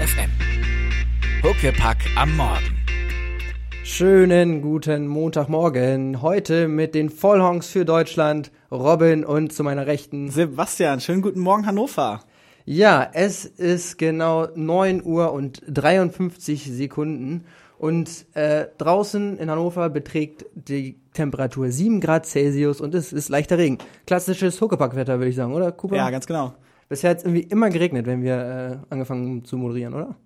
FM. Huckepack am Morgen. Schönen guten Montagmorgen. Heute mit den Vollhongs für Deutschland, Robin und zu meiner Rechten. Sebastian, schönen guten Morgen Hannover. Ja, es ist genau 9 Uhr und 53 Sekunden und äh, draußen in Hannover beträgt die Temperatur 7 Grad Celsius und es ist leichter Regen. Klassisches Huckepackwetter, würde ich sagen, oder Cooper? Ja, ganz genau. Bisher hat es irgendwie immer geregnet, wenn wir äh, angefangen haben zu moderieren, oder?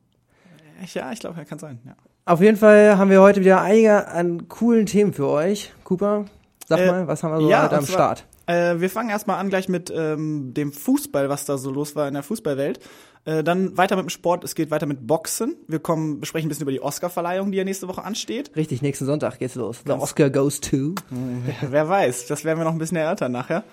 Ja, ich glaube, kann sein. Ja. Auf jeden Fall haben wir heute wieder einige an coolen Themen für euch. Cooper, sag Äh, mal, was haben wir so ja, heute am Start? Äh, wir fangen erstmal an gleich mit ähm, dem Fußball, was da so los war in der Fußballwelt. Äh, dann weiter mit dem Sport, es geht weiter mit Boxen. Wir kommen, besprechen ein bisschen über die Oscar-Verleihung, die ja nächste Woche ansteht. Richtig, nächsten Sonntag geht's los. The Oscar goes to. Wer weiß, das werden wir noch ein bisschen erörtern nachher.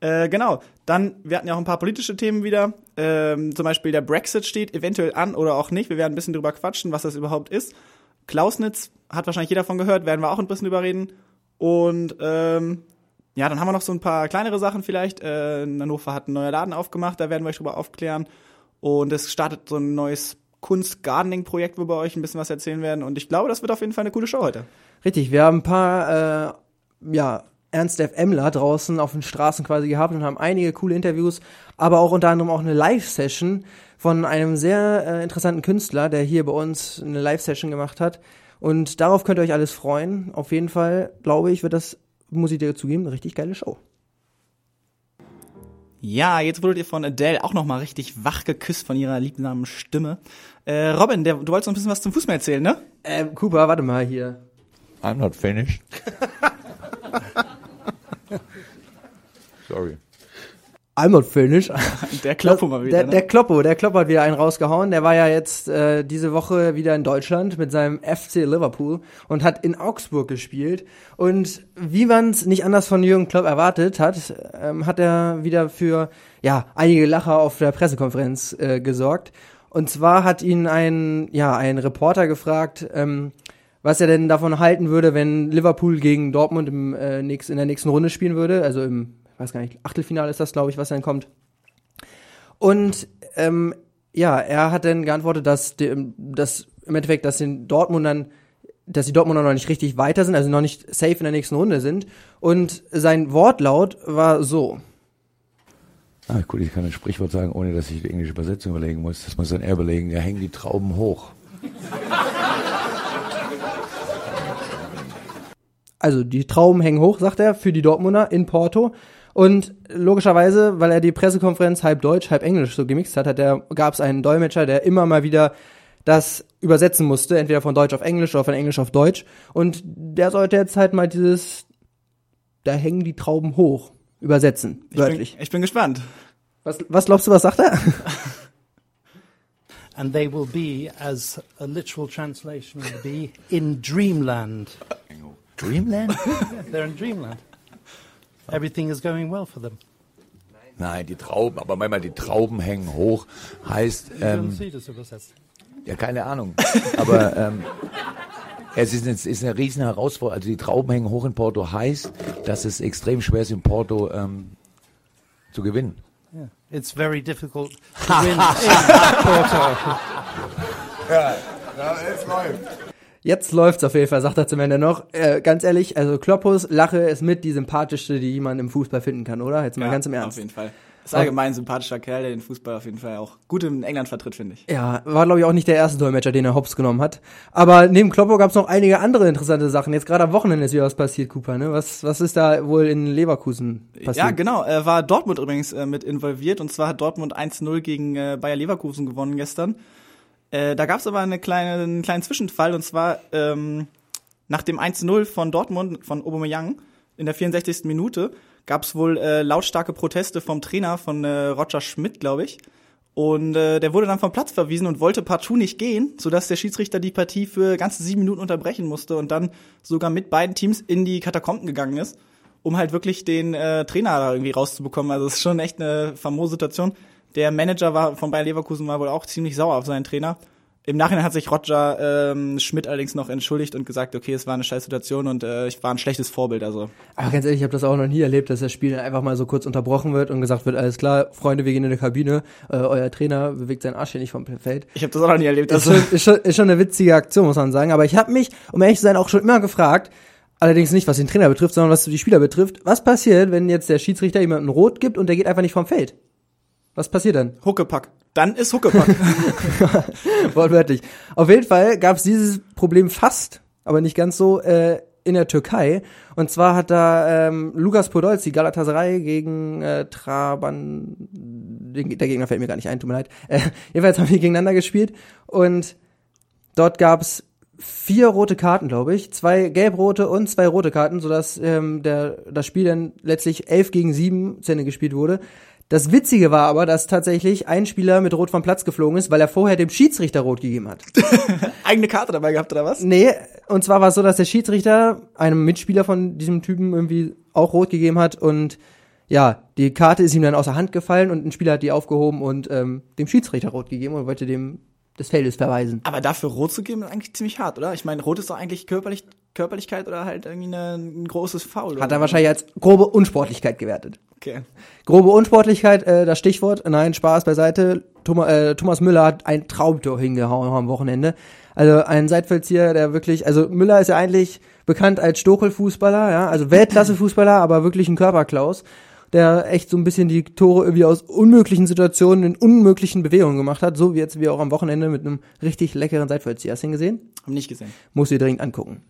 Äh, genau, dann, wir hatten ja auch ein paar politische Themen wieder. Ähm, zum Beispiel der Brexit steht eventuell an oder auch nicht. Wir werden ein bisschen drüber quatschen, was das überhaupt ist. Klausnitz hat wahrscheinlich jeder von gehört, werden wir auch ein bisschen drüber reden. Und ähm, ja, dann haben wir noch so ein paar kleinere Sachen vielleicht. Äh, Hannover hat ein neuer Laden aufgemacht, da werden wir euch drüber aufklären. Und es startet so ein neues Kunst-Gardening-Projekt, wo wir euch ein bisschen was erzählen werden. Und ich glaube, das wird auf jeden Fall eine coole Show heute. Richtig, wir haben ein paar, äh, ja, Ernst FMler draußen auf den Straßen quasi gehabt und haben einige coole Interviews, aber auch unter anderem auch eine Live-Session von einem sehr äh, interessanten Künstler, der hier bei uns eine Live-Session gemacht hat. Und darauf könnt ihr euch alles freuen. Auf jeden Fall, glaube ich, wird das, muss ich dir zugeben, eine richtig geile Show. Ja, jetzt wurdet ihr von Adele auch noch mal richtig wach geküsst von ihrer liebsamen Stimme. Äh, Robin, der, du wolltest noch ein bisschen was zum Fußball erzählen, ne? Ähm, Cooper, warte mal hier. I'm not finished. Sorry. I'm not finished. Der Kloppo mal wieder, der, ne? der Kloppo, der Kloppo hat wieder einen rausgehauen. Der war ja jetzt äh, diese Woche wieder in Deutschland mit seinem FC Liverpool und hat in Augsburg gespielt. Und wie man es nicht anders von Jürgen Klopp erwartet hat, ähm, hat er wieder für ja einige Lacher auf der Pressekonferenz äh, gesorgt. Und zwar hat ihn ein ja ein Reporter gefragt. Ähm, was er denn davon halten würde, wenn Liverpool gegen Dortmund im, äh, nächst, in der nächsten Runde spielen würde. Also im, weiß gar nicht, Achtelfinale ist das, glaube ich, was dann kommt. Und ähm, ja, er hat dann geantwortet, dass, die, dass im Endeffekt, dass den Dortmundern, dass die Dortmunder noch nicht richtig weiter sind, also noch nicht safe in der nächsten Runde sind. Und sein Wortlaut war so. Ah, gut, ich kann ein Sprichwort sagen, ohne dass ich die englische Übersetzung überlegen muss. Das muss dann er überlegen. Da hängen die Trauben hoch. Also die Trauben hängen hoch, sagt er, für die Dortmunder in Porto. Und logischerweise, weil er die Pressekonferenz halb Deutsch, halb Englisch so gemixt hat, hat er, gab es einen Dolmetscher, der immer mal wieder das übersetzen musste, entweder von Deutsch auf Englisch oder von Englisch auf Deutsch. Und der sollte jetzt halt mal dieses, da hängen die Trauben hoch, übersetzen, Ich bin, wörtlich. ich bin gespannt. Was, was glaubst du, was sagt er? and they will be, as a literal translation will be, in dreamland. Dreamland? They're in dreamland. Everything is going well for them. Nein, die Trauben, aber manchmal die Trauben hängen hoch, heißt, Ähm, ja, keine Ahnung. Aber ähm, es ist, es ist eine riesen Herausforderung. Also die Trauben hängen hoch in Porto heißt, dass es extrem schwer ist, in Porto ähm, zu gewinnen. Yeah. It's very difficult to win in Porto. Jetzt läuft's auf jeden Fall, sagt er zum Ende noch. Äh, ganz ehrlich, also Kloppus Lache ist mit die sympathischste, die man im Fußball finden kann, oder? Jetzt mal Ja, ganz im Auf Ernst. jeden Fall. Ist allgemein ein sympathischer Kerl, der den Fußball auf jeden Fall auch gut in England vertritt, finde ich. Ja, war glaube ich auch nicht der erste Dolmetscher, den er hops genommen hat. Aber neben Kloppo gab's noch einige andere interessante Sachen. Jetzt gerade am Wochenende ist wieder was passiert, Cooper. Ne? Was, was ist da wohl in Leverkusen passiert? Ja, genau. Äh, war Dortmund übrigens äh, mit involviert. Und zwar hat Dortmund 1-0 gegen äh, Bayer Leverkusen gewonnen gestern. Äh, da gab es aber eine kleine, einen kleinen Zwischenfall. Und zwar ähm, nach dem 1-0 von Dortmund, von Aubameyang, in der 64. Minute, gab es wohl äh, lautstarke Proteste vom Trainer von äh, Roger Schmidt, glaube ich. Und äh, der wurde dann vom Platz verwiesen und wollte partout nicht gehen, sodass der Schiedsrichter die Partie für ganze sieben Minuten unterbrechen musste und dann sogar mit beiden Teams in die Katakomben gegangen ist, um halt wirklich den äh, Trainer da irgendwie rauszubekommen. Also es ist schon echt eine famose Situation. Der Manager war von Bayer Leverkusen war wohl auch ziemlich sauer auf seinen Trainer. Im Nachhinein hat sich Roger ähm, Schmidt allerdings noch entschuldigt und gesagt, okay, es war eine scheiß Situation und äh, ich war ein schlechtes Vorbild. Also Aber ganz ehrlich, ich habe das auch noch nie erlebt, dass das Spiel dann einfach mal so kurz unterbrochen wird und gesagt wird, alles klar, Freunde, wir gehen in die Kabine, äh, euer Trainer bewegt seinen Arsch hier nicht vom Feld. ich habe das auch noch nie erlebt. Das Also, ist schon, ist, schon, ist schon eine witzige Aktion, muss man sagen. Aber ich habe mich, um ehrlich zu sein, auch schon immer gefragt, allerdings nicht, was den Trainer betrifft, sondern was die Spieler betrifft, was passiert, wenn jetzt der Schiedsrichter jemanden rot gibt und der geht einfach nicht vom Feld? Was passiert dann? Huckepack. Dann ist Huckepack. Wortwörtlich. Auf jeden Fall gab es dieses Problem fast, aber nicht ganz so, äh, in der Türkei. Und zwar hat da ähm, Lukas Podolski, Galatasaray gegen äh, Traban, der Gegner fällt mir gar nicht ein, tut mir leid. Äh, jedenfalls haben die gegeneinander gespielt und dort gab's vier rote Karten, glaube ich, zwei gelb-rote und zwei rote Karten, sodass ähm, der, das Spiel dann letztlich elf gegen sieben zu Ende gespielt wurde. Das Witzige war aber, dass tatsächlich ein Spieler mit Rot vom Platz geflogen ist, weil er vorher dem Schiedsrichter Rot gegeben hat. Eigene Karte dabei gehabt, oder was? Nee, und zwar war es so, dass der Schiedsrichter einem Mitspieler von diesem Typen irgendwie auch rot gegeben hat und ja, die Karte ist ihm dann aus der Hand gefallen und ein Spieler hat die aufgehoben und ähm, dem Schiedsrichter rot gegeben und wollte dem des Feldes verweisen. Aber dafür rot zu geben, ist eigentlich ziemlich hart, oder? Ich meine, rot ist doch eigentlich körperlich, Körperlichkeit oder halt irgendwie eine, ein großes Foul. Hat er wahrscheinlich als grobe Unsportlichkeit gewertet. Okay. Grobe Unsportlichkeit, äh, das Stichwort. Nein, Spaß beiseite. Thomas, äh, Thomas Müller hat ein Traumtor hingehauen am Wochenende. Also ein Seitfeldzieher, der wirklich, also Müller ist ja eigentlich bekannt als Stochelfußballer, ja, also Weltklasse-Fußballer, aber wirklich ein Körperklaus, der echt so ein bisschen die Tore irgendwie aus unmöglichen Situationen in unmöglichen Bewegungen gemacht hat, so wie jetzt wie auch am Wochenende mit einem richtig leckeren Seitfeldzieher. Hast du ihn gesehen? Hab nicht gesehen. Muss dir dringend angucken.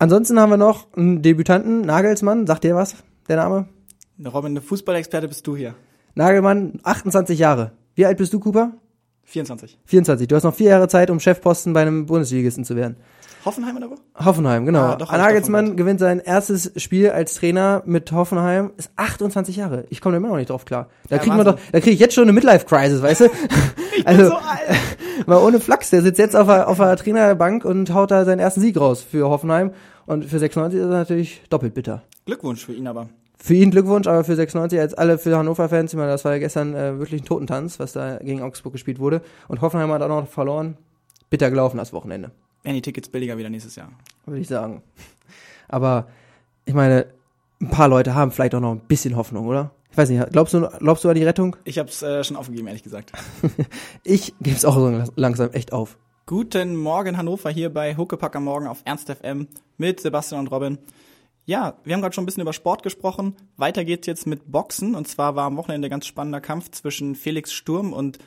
Ansonsten haben wir noch einen Debütanten, Nagelsmann, sagt dir was, der Name? Robin, eine Fußballexperte bist du hier. Nagelmann, 28 Jahre. Wie alt bist du, Cooper? 24. 24. Du hast noch vier Jahre Zeit, um Chefposten bei einem Bundesligisten zu werden. Hoffenheim oder wo? Hoffenheim, genau. Ah, doch, ich Nagelsmann gewinnt sein erstes Spiel als Trainer mit Hoffenheim, ist 28 Jahre. Ich komme da immer noch nicht drauf klar. Da Ja, kriegen wir doch, da kriege ich jetzt schon eine Midlife-Crisis, weißt du? Ich Also- bin so alt. Mal ohne Flachs, der sitzt jetzt auf der, auf der Trainerbank und haut da seinen ersten Sieg raus für Hoffenheim. Und für 96 ist er natürlich doppelt bitter. Glückwunsch für ihn aber. Für ihn Glückwunsch, aber für 96 als alle für Hannover-Fans, ich meine, das war ja gestern äh, wirklich ein Totentanz, was da gegen Augsburg gespielt wurde. Und Hoffenheim hat auch noch verloren. Bitter gelaufen das Wochenende, Werden die Tickets billiger wieder nächstes Jahr. würde ich sagen. Aber ich meine, ein paar Leute haben vielleicht auch noch ein bisschen Hoffnung, oder? Ich weiß nicht, glaubst du, glaubst du an die Rettung? Ich hab's äh, schon aufgegeben, ehrlich gesagt. Ich gebe es auch so langsam echt auf. Guten Morgen Hannover hier bei Huckepack am Morgen auf Ernst FM mit Sebastian und Robin. Ja, wir haben gerade schon ein bisschen über Sport gesprochen. Weiter geht's jetzt mit Boxen. Und zwar war am Wochenende ein ganz spannender Kampf zwischen Felix Sturm und,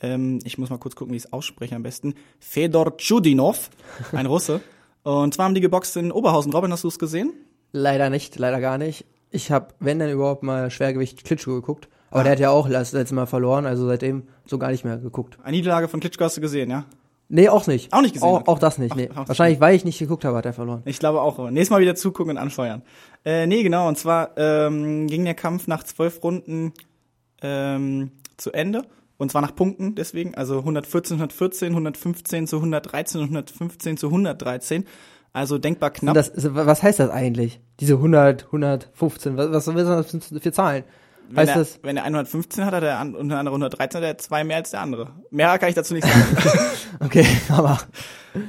ähm, ich muss mal kurz gucken, wie ich es ausspreche am besten, Fedor Chudinov, ein Russe. Und zwar haben die geboxt in Oberhausen. Robin, hast du es gesehen? Leider nicht, leider gar nicht. Ich habe, wenn denn überhaupt mal Schwergewicht Klitschko geguckt. Aber der hat ja auch das letzte Mal verloren, also seitdem so gar nicht mehr geguckt. Eine Niederlage von Klitschko hast du gesehen, ja? Nee, auch nicht. Auch nicht gesehen, Auch, auch das nicht, nee. ach, Wahrscheinlich, weil ich nicht geguckt habe, hat er verloren. Ich glaube auch. Nächstes Mal wieder zugucken und anfeuern. Äh, nee, genau. Und zwar ähm, ging der Kampf nach zwölf Runden ähm, zu Ende. Und zwar nach Punkten deswegen. Also 114, 114, 115 zu 113 und 115 zu 113. Also denkbar knapp. Das, was heißt das eigentlich? Diese 100, 115, was, was sind das für Zahlen? wenn, Heißt der, das, wenn der 115 hat, hat der an- und der andere 113, hat er zwei mehr als der andere. Mehr kann ich dazu nicht sagen. okay, aber,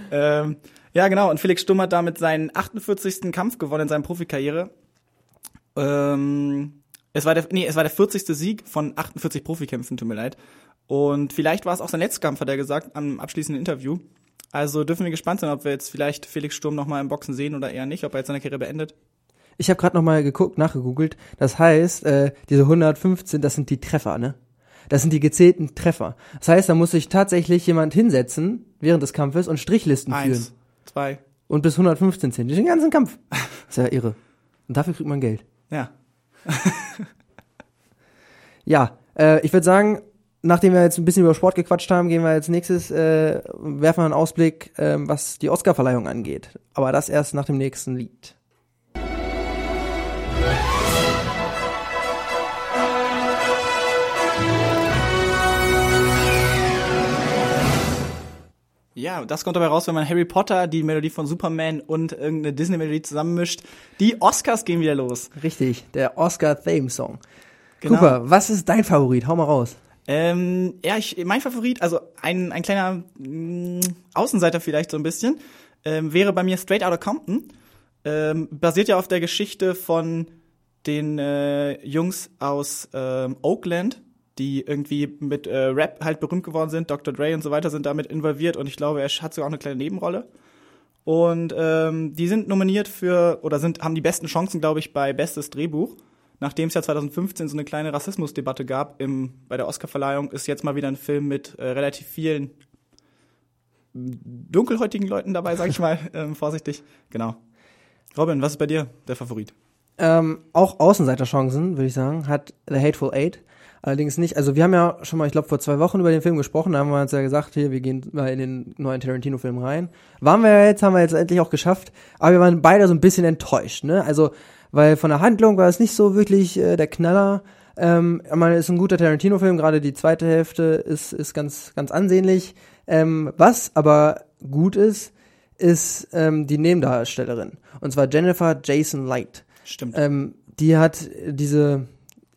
ähm, ja, genau. Und Felix Stumm hat damit seinen 48. Kampf gewonnen in seiner Profikarriere. Ähm, es war der, nee, es war der 40. Sieg von 48 Profikämpfen, tut mir leid. Und vielleicht war es auch sein letzter Kampf, hat er gesagt, am abschließenden Interview. Also dürfen wir gespannt sein, ob wir jetzt vielleicht Felix Sturm noch mal im Boxen sehen oder eher nicht, ob er jetzt seine Karriere beendet. ich habe gerade nochmal geguckt, nachgegoogelt. Das heißt, äh, diese 115, das sind die Treffer, ne? Das sind die gezählten Treffer. Das heißt, da muss sich tatsächlich jemand hinsetzen während des Kampfes und Strichlisten führen. Eins, zwei, Und bis 115 zählen. Den ganzen Kampf. Das ist ja irre. Und dafür kriegt man Geld. ja. Ja, äh, ich würde sagen, nachdem wir jetzt ein bisschen über Sport gequatscht haben, gehen wir als nächstes, äh, werfen wir einen Ausblick, ähm, was die Oscarverleihung angeht. Aber das erst nach dem nächsten Lied. Ja, das kommt dabei raus, wenn man Harry Potter, die Melodie von Superman und irgendeine Disney-Melodie zusammenmischt. Die Oscars gehen wieder los. Richtig, der Oscar-Theme-Song. Genau. Cooper, was ist dein Favorit? Hau mal raus. Ähm, ja, ich, mein Favorit, also ein, ein kleiner mh, Außenseiter vielleicht so ein bisschen, ähm, wäre bei mir Straight Outta Compton. Ähm, basiert ja auf der Geschichte von den äh, Jungs aus ähm, Oakland, die irgendwie mit äh, Rap halt berühmt geworden sind. Dr. Dre und so weiter sind damit involviert und ich glaube, er hat sogar auch eine kleine Nebenrolle. Und ähm, die sind nominiert für oder sind haben die besten Chancen, glaube ich, bei bestes Drehbuch. Nachdem es ja 2015 so eine kleine Rassismusdebatte gab im, bei der Oscarverleihung, ist jetzt mal wieder ein Film mit äh, relativ vielen dunkelhäutigen Leuten dabei, sag ich mal, ähm, vorsichtig. Genau. Robin, was ist bei dir der Favorit? Ähm, auch Außenseiterchancen, würde ich sagen, hat The Hateful Eight. Allerdings nicht. Also wir haben ja schon mal, ich glaube, vor zwei Wochen über den Film gesprochen. Da haben wir uns ja gesagt, hier, wir gehen mal in den neuen Tarantino-Film rein. Waren wir ja jetzt, haben wir jetzt endlich auch geschafft. Aber wir waren beide so ein bisschen enttäuscht, ne? Also, weil von der Handlung war es nicht so wirklich äh, der Knaller. Ähm, ich meine, ist ein guter Tarantino-Film. Gerade die zweite Hälfte ist, ist ganz, ganz ansehnlich. Ähm, was aber gut ist, ist ähm, die Nebendarstellerin. Und zwar Jennifer Jason Light. Stimmt. Ähm, die hat diese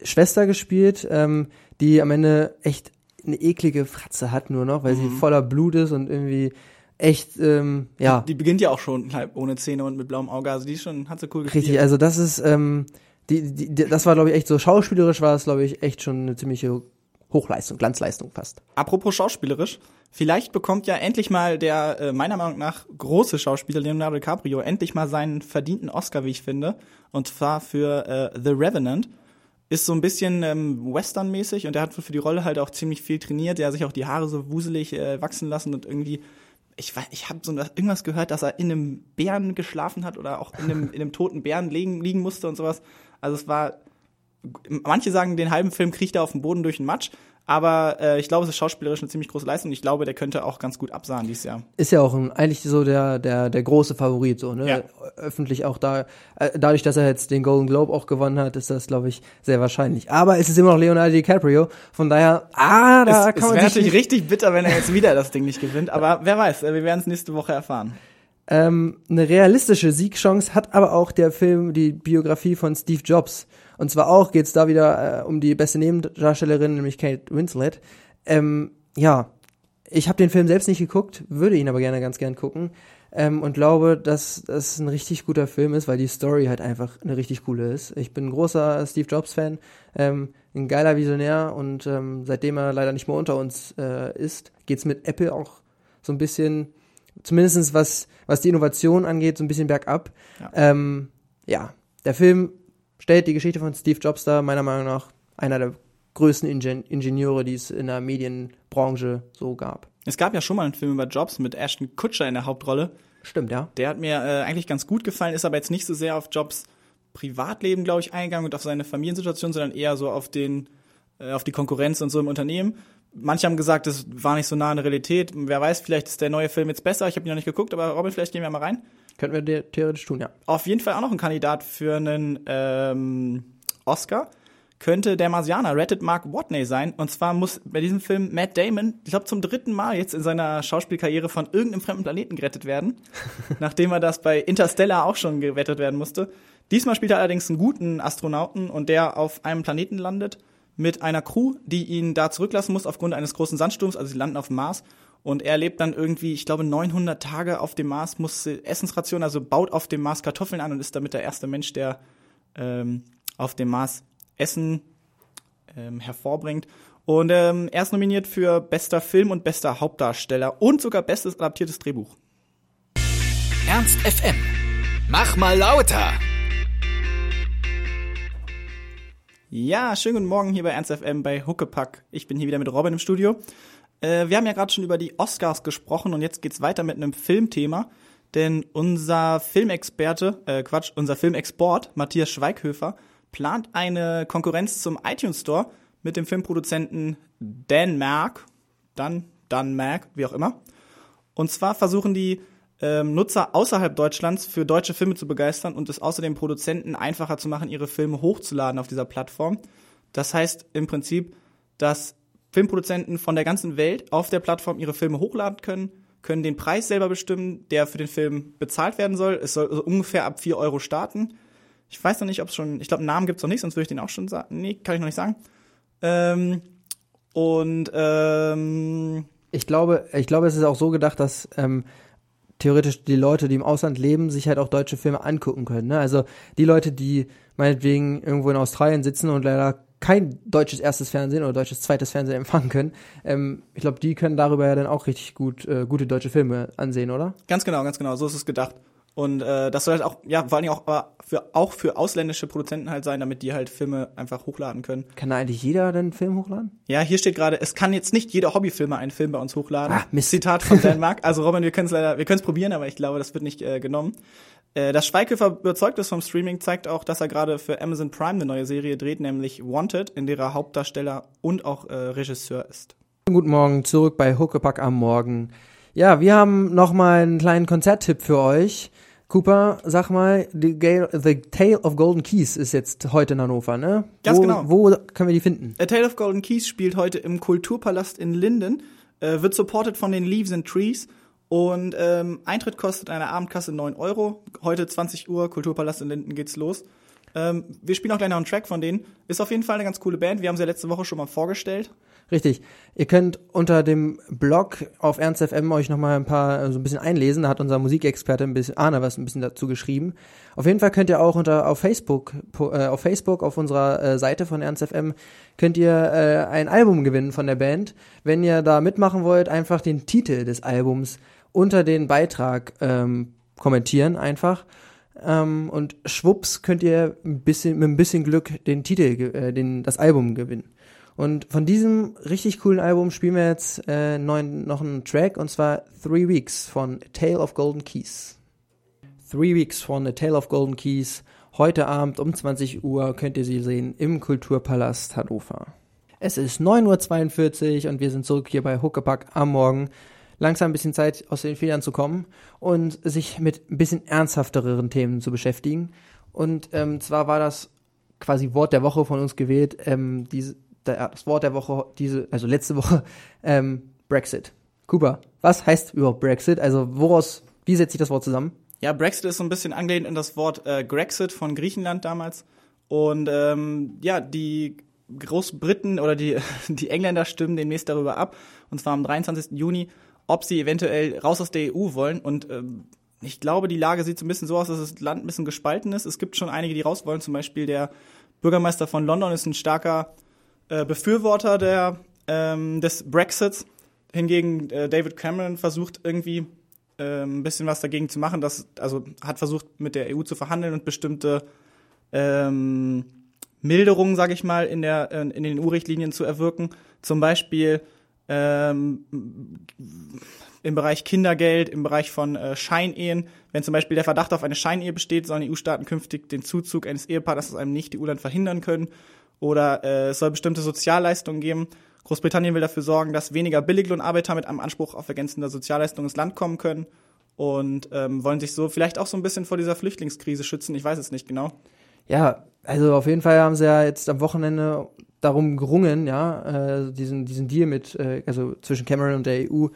Schwester gespielt, ähm, die am Ende echt eine eklige Fratze hat nur noch, weil sie voller Blut ist und irgendwie echt, ähm, ja, Die beginnt ja auch schon halb ohne Zähne und mit blauem Auge. Also die ist schon, hat sie cool gespielt. richtig. Also das ist, ähm, die, die, die, das war glaube ich echt so schauspielerisch war es glaube ich echt schon eine ziemliche Hochleistung, Glanzleistung fast. Apropos schauspielerisch, vielleicht bekommt ja endlich mal der äh, meiner Meinung nach große Schauspieler Leonardo DiCaprio endlich mal seinen verdienten Oscar, wie ich finde, und zwar für äh, The Revenant. Ist so ein bisschen ähm, Western-mäßig und er hat für die Rolle halt auch ziemlich viel trainiert. Er hat sich auch die Haare so wuselig äh, wachsen lassen und irgendwie ich weiß, ich habe so irgendwas gehört, dass er in einem Bären geschlafen hat oder auch in einem, in einem toten Bären liegen, liegen musste und sowas. Also es war manche sagen, den halben Film kriecht er auf dem Boden durch den Matsch, aber äh, ich glaube, es ist schauspielerisch eine ziemlich große Leistung. Ich glaube, der könnte auch ganz gut absahen dieses Jahr. Ist ja auch ein, eigentlich so der, der, der große Favorit, so, ne? Ja. Öffentlich auch da, äh, dadurch, dass er jetzt den Golden Globe auch gewonnen hat, ist das, glaube ich, sehr wahrscheinlich. Aber es ist immer noch Leonardo DiCaprio, von daher, ah, da es kann es man wäre sich natürlich nicht, richtig bitter, wenn er jetzt wieder das Ding nicht gewinnt, aber wer weiß, äh, wir werden es nächste Woche erfahren. ähm, eine realistische Siegchance hat aber auch der Film, die Biografie von Steve Jobs. Und zwar auch geht's da wieder äh, um die beste Nebendarstellerin, nämlich Kate Winslet. Ähm, ja, ich habe den Film selbst nicht geguckt, würde ihn aber gerne ganz gern gucken. Ähm, und glaube, dass das ein richtig guter Film ist, weil die Story halt einfach eine richtig coole ist. Ich bin ein großer Steve Jobs-Fan, ähm, ein geiler Visionär und ähm, seitdem er leider nicht mehr unter uns äh, ist, geht's mit Apple auch so ein bisschen, zumindestens was, was die Innovation angeht, so ein bisschen bergab. Ja. Ähm, ja, der Film stellt die Geschichte von Steve Jobs dar, meiner Meinung nach einer der größten Ingen Ingenieure, die es in der Medienbranche so gab. Es gab ja schon mal einen Film über Jobs mit Ashton Kutcher in der Hauptrolle. Stimmt, ja. Der hat mir äh, eigentlich ganz gut gefallen, ist aber jetzt nicht so sehr auf Jobs Privatleben, glaube ich, eingegangen und auf seine Familiensituation, sondern eher so auf den, äh, auf die Konkurrenz und so im Unternehmen. Manche haben gesagt, das war nicht so nah an der Realität. Wer weiß, vielleicht ist der neue Film jetzt besser. Ich habe ihn noch nicht geguckt, aber Robin, vielleicht gehen wir mal rein. Könnten wir theoretisch tun, ja. Auf jeden Fall auch noch ein Kandidat für einen ähm, Oscar. Könnte der Marsianer Ratted Mark Watney sein. Und zwar muss bei diesem Film Matt Damon, ich glaube, zum dritten Mal jetzt in seiner Schauspielkarriere von irgendeinem fremden Planeten gerettet werden. nachdem er das bei Interstellar auch schon gerettet werden musste. Diesmal spielt er allerdings einen guten Astronauten und der auf einem Planeten landet mit einer Crew, die ihn da zurücklassen muss aufgrund eines großen Sandsturms. Also sie landen auf dem Mars und er lebt dann irgendwie, ich glaube, 900 Tage auf dem Mars, muss äh, Essensration, also baut auf dem Mars Kartoffeln an und ist damit der erste Mensch, der ähm, auf dem Mars Essen ähm, hervorbringt. Und ähm, er ist nominiert für bester Film und bester Hauptdarsteller und sogar bestes adaptiertes Drehbuch. Ernst FM. Mach mal lauter. Ja, schönen guten Morgen hier bei Ernst FM bei Huckepack. Ich bin hier wieder mit Robin im Studio. Äh, wir haben ja gerade schon über die Oscars gesprochen und jetzt geht's weiter mit einem Filmthema. Denn unser Filmexperte, äh, Quatsch, unser Filmexport, Matthias Schweighöfer, plant eine Konkurrenz zum iTunes Store mit dem Filmproduzenten Dan Merck, Dan, Dan Merck, wie auch immer. Und zwar versuchen die ähm, Nutzer außerhalb Deutschlands für deutsche Filme zu begeistern und es außerdem Produzenten einfacher zu machen, ihre Filme hochzuladen auf dieser Plattform. Das heißt im Prinzip, dass Filmproduzenten von der ganzen Welt auf der Plattform ihre Filme hochladen können, können den Preis selber bestimmen, der für den Film bezahlt werden soll. Es soll so ungefähr ab 4 Euro starten. Ich weiß noch nicht, ob es schon, ich glaube, einen Namen gibt's noch nicht, sonst würde ich den auch schon sagen. Nee, kann ich noch nicht sagen. Ähm, Und ähm, Ich glaube, ich glaube, es ist auch so gedacht, dass ähm, theoretisch die Leute, die im Ausland leben, sich halt auch deutsche Filme angucken können. Ne? Also die Leute, die meinetwegen irgendwo in Australien sitzen und leider kein deutsches erstes Fernsehen oder deutsches zweites Fernsehen empfangen können, ähm, ich glaube, die können darüber ja dann auch richtig gut äh, gute deutsche Filme ansehen, oder? Ganz genau, ganz genau, so ist es gedacht. Und äh, das soll halt auch, ja, vor allem auch aber für, auch für ausländische Produzenten halt sein, damit die halt Filme einfach hochladen können. Kann da eigentlich jeder den Film hochladen? Ja, hier steht gerade, es kann jetzt nicht jeder Hobbyfilmer einen Film bei uns hochladen. Ah, Mist. Zitat von Dänemark. Also Robin, wir können es leider, wir können es probieren, aber ich glaube, das wird nicht äh, genommen. Äh, dass Schweighöfer überzeugt ist vom Streaming, zeigt auch, dass er gerade für Amazon Prime eine neue Serie dreht, nämlich Wanted, in der er Hauptdarsteller und auch äh, Regisseur ist. Guten Morgen, zurück bei Huckepack am Morgen. Ja, wir haben noch mal einen kleinen Konzerttipp für euch. Cooper, sag mal, The, Gale, The Tale of Golden Keys ist jetzt heute in Hannover, ne? Ganz wo, genau. Wo können wir die finden? A Tale of Golden Keys spielt heute im Kulturpalast in Linden, äh, wird supported von den Leaves and Trees und ähm, Eintritt kostet eine Abendkasse 9 Euro. Heute 20 Uhr, Kulturpalast in Linden geht's los. Ähm, wir spielen auch gleich noch einen Track von denen. Ist auf jeden Fall eine ganz coole Band. Wir haben sie ja letzte Woche schon mal vorgestellt. Richtig. Ihr könnt unter dem Blog auf Ernst FM euch noch mal ein paar äh, so ein bisschen einlesen. Da hat unser Musikexperte ein bisschen Arne was ein bisschen dazu geschrieben. Auf jeden Fall könnt ihr auch unter auf Facebook äh, auf Facebook auf unserer äh, Seite von Ernst FM könnt ihr ein Album gewinnen von der Band. Wenn ihr da mitmachen wollt, einfach den Titel des Albums unter den Beitrag ähm, kommentieren einfach. Ähm, und schwupps könnt ihr ein bisschen, mit ein bisschen Glück den Titel, äh, den, das Album gewinnen. Und von diesem richtig coolen Album spielen wir jetzt äh, neuen, noch einen Track und zwar Three Weeks von A Tale of Golden Keys. Three Weeks von A Tale of Golden Keys. Heute Abend um 20 Uhr könnt ihr sie sehen im Kulturpalast Hannover. Es ist 9.42 Uhr und wir sind zurück hier bei Huckepack am Morgen. Langsam ein bisschen Zeit aus den Federn zu kommen und sich mit ein bisschen ernsthafteren Themen zu beschäftigen. Und ähm, zwar war das quasi Wort der Woche von uns gewählt, ähm, diese, das Wort der Woche, diese, also letzte Woche, ähm, Brexit. Cooper, was heißt überhaupt Brexit? Also woraus, wie setzt sich das Wort zusammen? Ja, Brexit ist so ein bisschen angelehnt in das Wort äh, Grexit von Griechenland damals. Und ähm, ja, die Großbriten oder die, die Engländer stimmen demnächst darüber ab, und zwar am 23. Juni, ob sie eventuell raus aus der EU wollen. Und ähm, ich glaube, die Lage sieht so ein bisschen so aus, dass das Land ein bisschen gespalten ist. Es gibt schon einige, die raus wollen. Zum Beispiel der Bürgermeister von London ist ein starker äh, Befürworter der, ähm, des Brexits. Hingegen äh, David Cameron versucht irgendwie ähm, ein bisschen was dagegen zu machen. Das, also hat versucht, mit der EU zu verhandeln und bestimmte ähm, Milderungen, sage ich mal, in, der, in, in den EU-Richtlinien zu erwirken. Zum Beispiel ähm, im Bereich Kindergeld, im Bereich von äh, Scheinehen. Wenn zum Beispiel der Verdacht auf eine Scheinehe besteht, sollen EU-Staaten künftig den Zuzug eines Ehepartners aus einem Nicht-EU-Land verhindern können. Oder äh, es soll bestimmte Sozialleistungen geben. Großbritannien will dafür sorgen, dass weniger Billiglohnarbeiter mit einem Anspruch auf ergänzende Sozialleistungen ins Land kommen können und ähm, wollen sich so vielleicht auch so ein bisschen vor dieser Flüchtlingskrise schützen. Ich weiß es nicht genau. Ja, also auf jeden Fall haben sie ja jetzt am Wochenende darum gerungen, ja, äh, diesen, diesen Deal mit, äh, also zwischen Cameron und der EU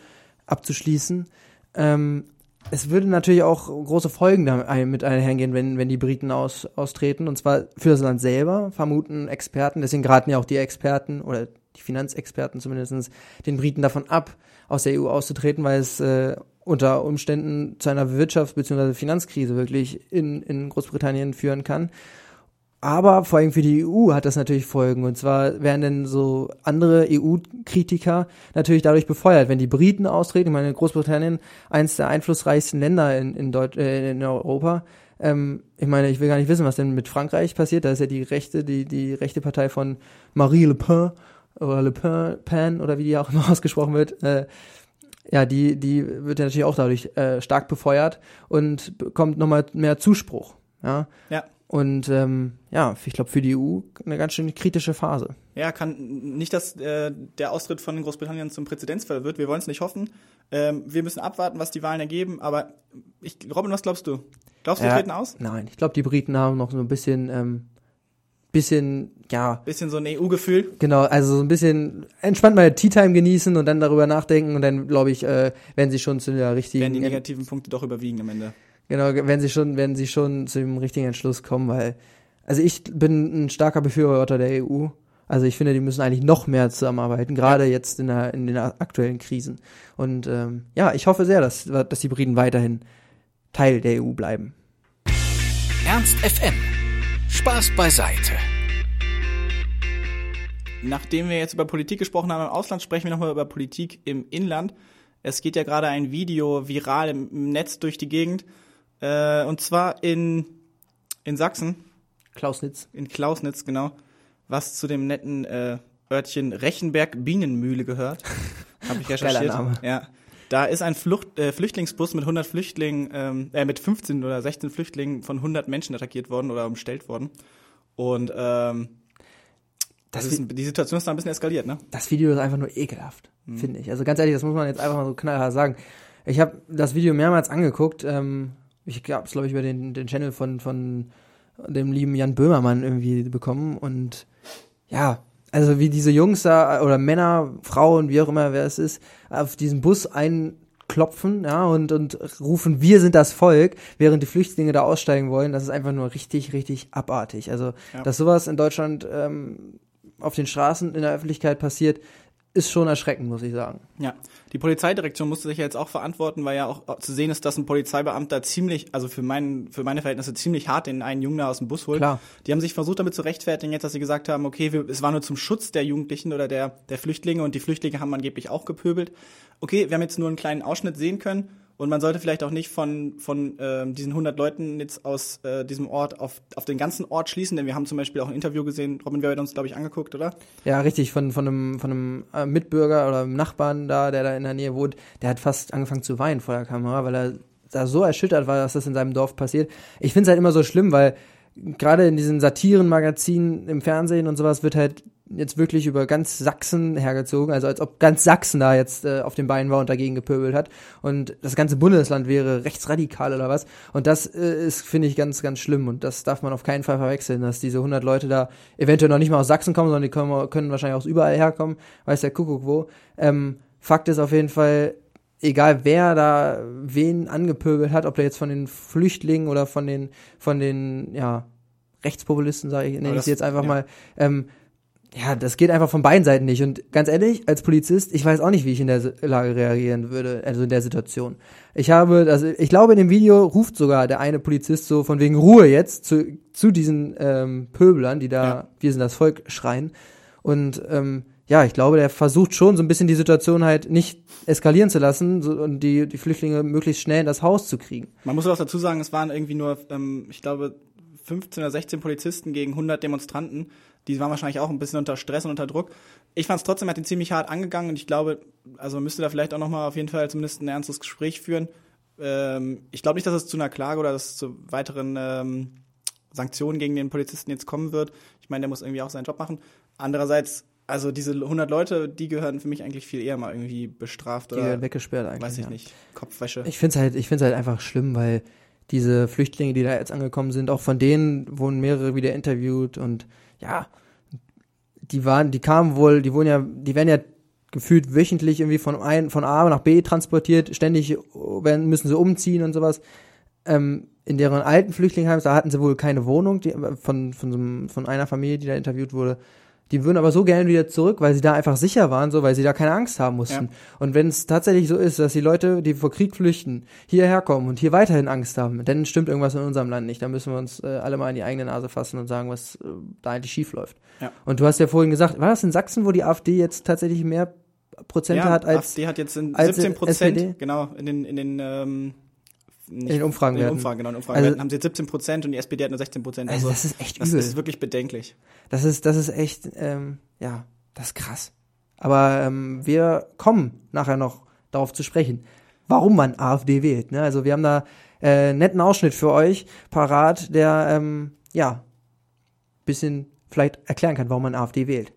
abzuschließen. Ähm, es würde natürlich auch große Folgen da ein- mit einhergehen, wenn, wenn die Briten aus, austreten. Und zwar für das Land selber, vermuten Experten. Deswegen raten ja auch die Experten oder die Finanzexperten zumindestens den Briten davon ab, aus der EU auszutreten, weil es äh, unter Umständen zu einer Wirtschafts- bzw. Finanzkrise wirklich in, in Großbritannien führen kann. Aber vor allem für die EU hat das natürlich Folgen. Und zwar werden dann so andere EU-Kritiker natürlich dadurch befeuert. Wenn die Briten austreten, ich meine, Großbritannien, eins der einflussreichsten Länder in, in, Deut äh, in Europa. Ähm, ich meine, ich will gar nicht wissen, was denn mit Frankreich passiert. Da ist ja die rechte, die, die rechte Partei von Marie Le Pen oder Le Pen, Pen oder wie die auch immer ausgesprochen wird. Äh, ja, die, die wird ja natürlich auch dadurch äh, stark befeuert und bekommt nochmal mehr Zuspruch. Ja. Ja. Und ähm, ja, ich glaube für die EU eine ganz schön kritische Phase. Ja, kann nicht, dass äh, der Austritt von Großbritannien zum Präzedenzfall wird. Wir wollen es nicht hoffen. Ähm, wir müssen abwarten, was die Wahlen ergeben. Aber ich, Robin, was glaubst du? Glaubst du, die Ja, treten aus? Nein, ich glaube, die Briten haben noch so ein bisschen, ähm, bisschen, ja, Bisschen so ein EU-Gefühl. genau, also so ein bisschen entspannt mal Tea Time genießen und dann darüber nachdenken und dann glaube ich, äh, werden sie schon zu der richtigen, Werden die negativen Punkte doch überwiegen am Ende. Genau, werden sie schon, werden sie schon zu dem richtigen Entschluss kommen, weil, also ich bin ein starker Befürworter der EU, Also ich finde, die müssen eigentlich noch mehr zusammenarbeiten, gerade jetzt in, der, in den aktuellen Krisen. Und ähm, ja, ich hoffe sehr, dass, dass die Briten weiterhin Teil der EU bleiben. Ernst FM. Spaß beiseite. Nachdem wir jetzt über Politik gesprochen haben im Ausland, sprechen wir nochmal über Politik im Inland. Es geht ja gerade ein Video viral im Netz durch die Gegend. Äh, und zwar in, in Sachsen. Klausnitz. In Klausnitz, genau. Was zu dem netten äh, Örtchen Rechenberg Bienenmühle gehört. Habe ich recherchiert. Name. Ja. Da ist ein Flucht, äh, Flüchtlingsbus mit 100 Flüchtlingen, ähm, äh, mit 15 oder 16 Flüchtlingen von 100 Menschen attackiert worden oder umstellt worden. Und ähm, das, das ist, die Situation ist da ein bisschen eskaliert, ne? Das Video ist einfach nur ekelhaft, mhm. finde ich. Also ganz ehrlich, das muss man jetzt einfach mal so knallhart sagen. Ich habe das Video mehrmals angeguckt. Ähm, ich habe es, glaube ich, über den, den Channel von, von dem lieben Jan Böhmermann irgendwie bekommen. Und ja, also wie diese Jungs da, oder Männer, Frauen, wie auch immer, wer es ist, auf diesen Bus einklopfen, ja, und, und rufen, wir sind das Volk, während die Flüchtlinge da aussteigen wollen, das ist einfach nur richtig, richtig abartig. Also, ja. dass sowas in Deutschland ähm, auf den Straßen in der Öffentlichkeit passiert, ist schon erschreckend, muss ich sagen. Ja, die Polizeidirektion musste sich ja jetzt auch verantworten, weil ja auch zu sehen ist, dass ein Polizeibeamter ziemlich, also für, meinen, für meine Verhältnisse ziemlich hart den einen Jungen da aus dem Bus holt. Klar. Die haben sich versucht damit zu rechtfertigen, jetzt, dass sie gesagt haben, okay, wir, es war nur zum Schutz der Jugendlichen oder der, der Flüchtlinge und die Flüchtlinge haben angeblich auch gepöbelt. Okay, wir haben jetzt nur einen kleinen Ausschnitt sehen können und man sollte vielleicht auch nicht von, von äh, diesen 100 Leuten jetzt aus äh, diesem Ort auf, auf den ganzen Ort schließen, denn wir haben zum Beispiel auch ein Interview gesehen, Robin, wir haben uns, glaube ich, angeguckt, oder? Ja, richtig, von, von einem, von einem äh, Mitbürger oder einem Nachbarn da, der da in der Nähe wohnt, der hat fast angefangen zu weinen vor der Kamera, weil er da so erschüttert war, dass das in seinem Dorf passiert. Ich finde es halt immer so schlimm, weil gerade in diesen Satirenmagazinen im Fernsehen und sowas wird halt jetzt wirklich über ganz Sachsen hergezogen, also als ob ganz Sachsen da jetzt äh, auf den Beinen war und dagegen gepöbelt hat und das ganze Bundesland wäre rechtsradikal oder was und das äh, ist, finde ich, ganz, ganz schlimm und das darf man auf keinen Fall verwechseln, dass diese 100 Leute da eventuell noch nicht mal aus Sachsen kommen, sondern die können, können wahrscheinlich aus überall herkommen, weiß der Kuckuck wo. Ähm, Fakt ist auf jeden Fall, egal wer da wen angepöbelt hat, ob der jetzt von den Flüchtlingen oder von den, von den, ja, Rechtspopulisten, sage ich, nenne ich sie jetzt einfach ja. mal, ähm, ja, das geht einfach von beiden Seiten nicht. Und ganz ehrlich, als Polizist, ich weiß auch nicht, wie ich in der Lage reagieren würde, also in der Situation. Ich habe, also ich glaube, in dem Video ruft sogar der eine Polizist so von wegen Ruhe jetzt zu, zu diesen ähm, Pöblern, die da, ja. wir sind das Volk, schreien. Und ähm, ja, ich glaube, der versucht schon so ein bisschen die Situation halt nicht eskalieren zu lassen so, und die, die Flüchtlinge möglichst schnell in das Haus zu kriegen. Man muss auch dazu sagen, es waren irgendwie nur, ähm, ich glaube, 15 oder 16 Polizisten gegen 100 Demonstranten die waren wahrscheinlich auch ein bisschen unter Stress und unter Druck. Ich fand es trotzdem, er hat ihn ziemlich hart angegangen und ich glaube, also man müsste da vielleicht auch nochmal auf jeden Fall zumindest ein ernstes Gespräch führen. Ähm, ich glaube nicht, dass es zu einer Klage oder dass es zu weiteren ähm, Sanktionen gegen den Polizisten jetzt kommen wird. Ich meine, der muss irgendwie auch seinen Job machen. Andererseits, also diese 100 Leute, die gehören für mich eigentlich viel eher mal irgendwie bestraft die oder weggesperrt eigentlich. Weiß ich ja. nicht. Kopfwäsche. Ich finde es halt, ich finde halt einfach schlimm, weil diese Flüchtlinge, die da jetzt angekommen sind, auch von denen wurden mehrere wieder interviewt und ja, die waren, die kamen wohl, die wurden ja, die werden ja gefühlt wöchentlich irgendwie von ein, von A nach B transportiert, ständig werden, müssen sie umziehen und sowas. Ähm, in deren alten Flüchtlingsheims, da hatten sie wohl keine Wohnung, die, von, von, so einem, von einer Familie, die da interviewt wurde, die würden aber so gerne wieder zurück, weil sie da einfach sicher waren, so weil sie da keine Angst haben mussten. Ja. Und wenn es tatsächlich so ist, dass die Leute, die vor Krieg flüchten, hierher kommen und hier weiterhin Angst haben, dann stimmt irgendwas in unserem Land nicht. Dann müssen wir uns äh, alle mal in die eigene Nase fassen und sagen, was äh, da eigentlich schief läuft. Ja. Und du hast ja vorhin gesagt, war das in Sachsen, wo die AfD jetzt tatsächlich mehr Prozente ja, hat als AfD hat jetzt in 17 Prozent, genau, in den in den ähm, nicht, in den Umfragen. In den Umfragen, genau. In Umfragen also, haben sie jetzt 17 Prozent und die SPD hat nur 16 Prozent. Also, also, das ist echt übel. Das ist wirklich bedenklich. Das ist, das ist echt, ähm, ja, das ist krass. Aber ähm, wir kommen nachher noch darauf zu sprechen, warum man AfD wählt. Ne? Also wir haben da äh, netten Ausschnitt für euch parat, der ähm, ja bisschen vielleicht erklären kann, warum man AfD wählt.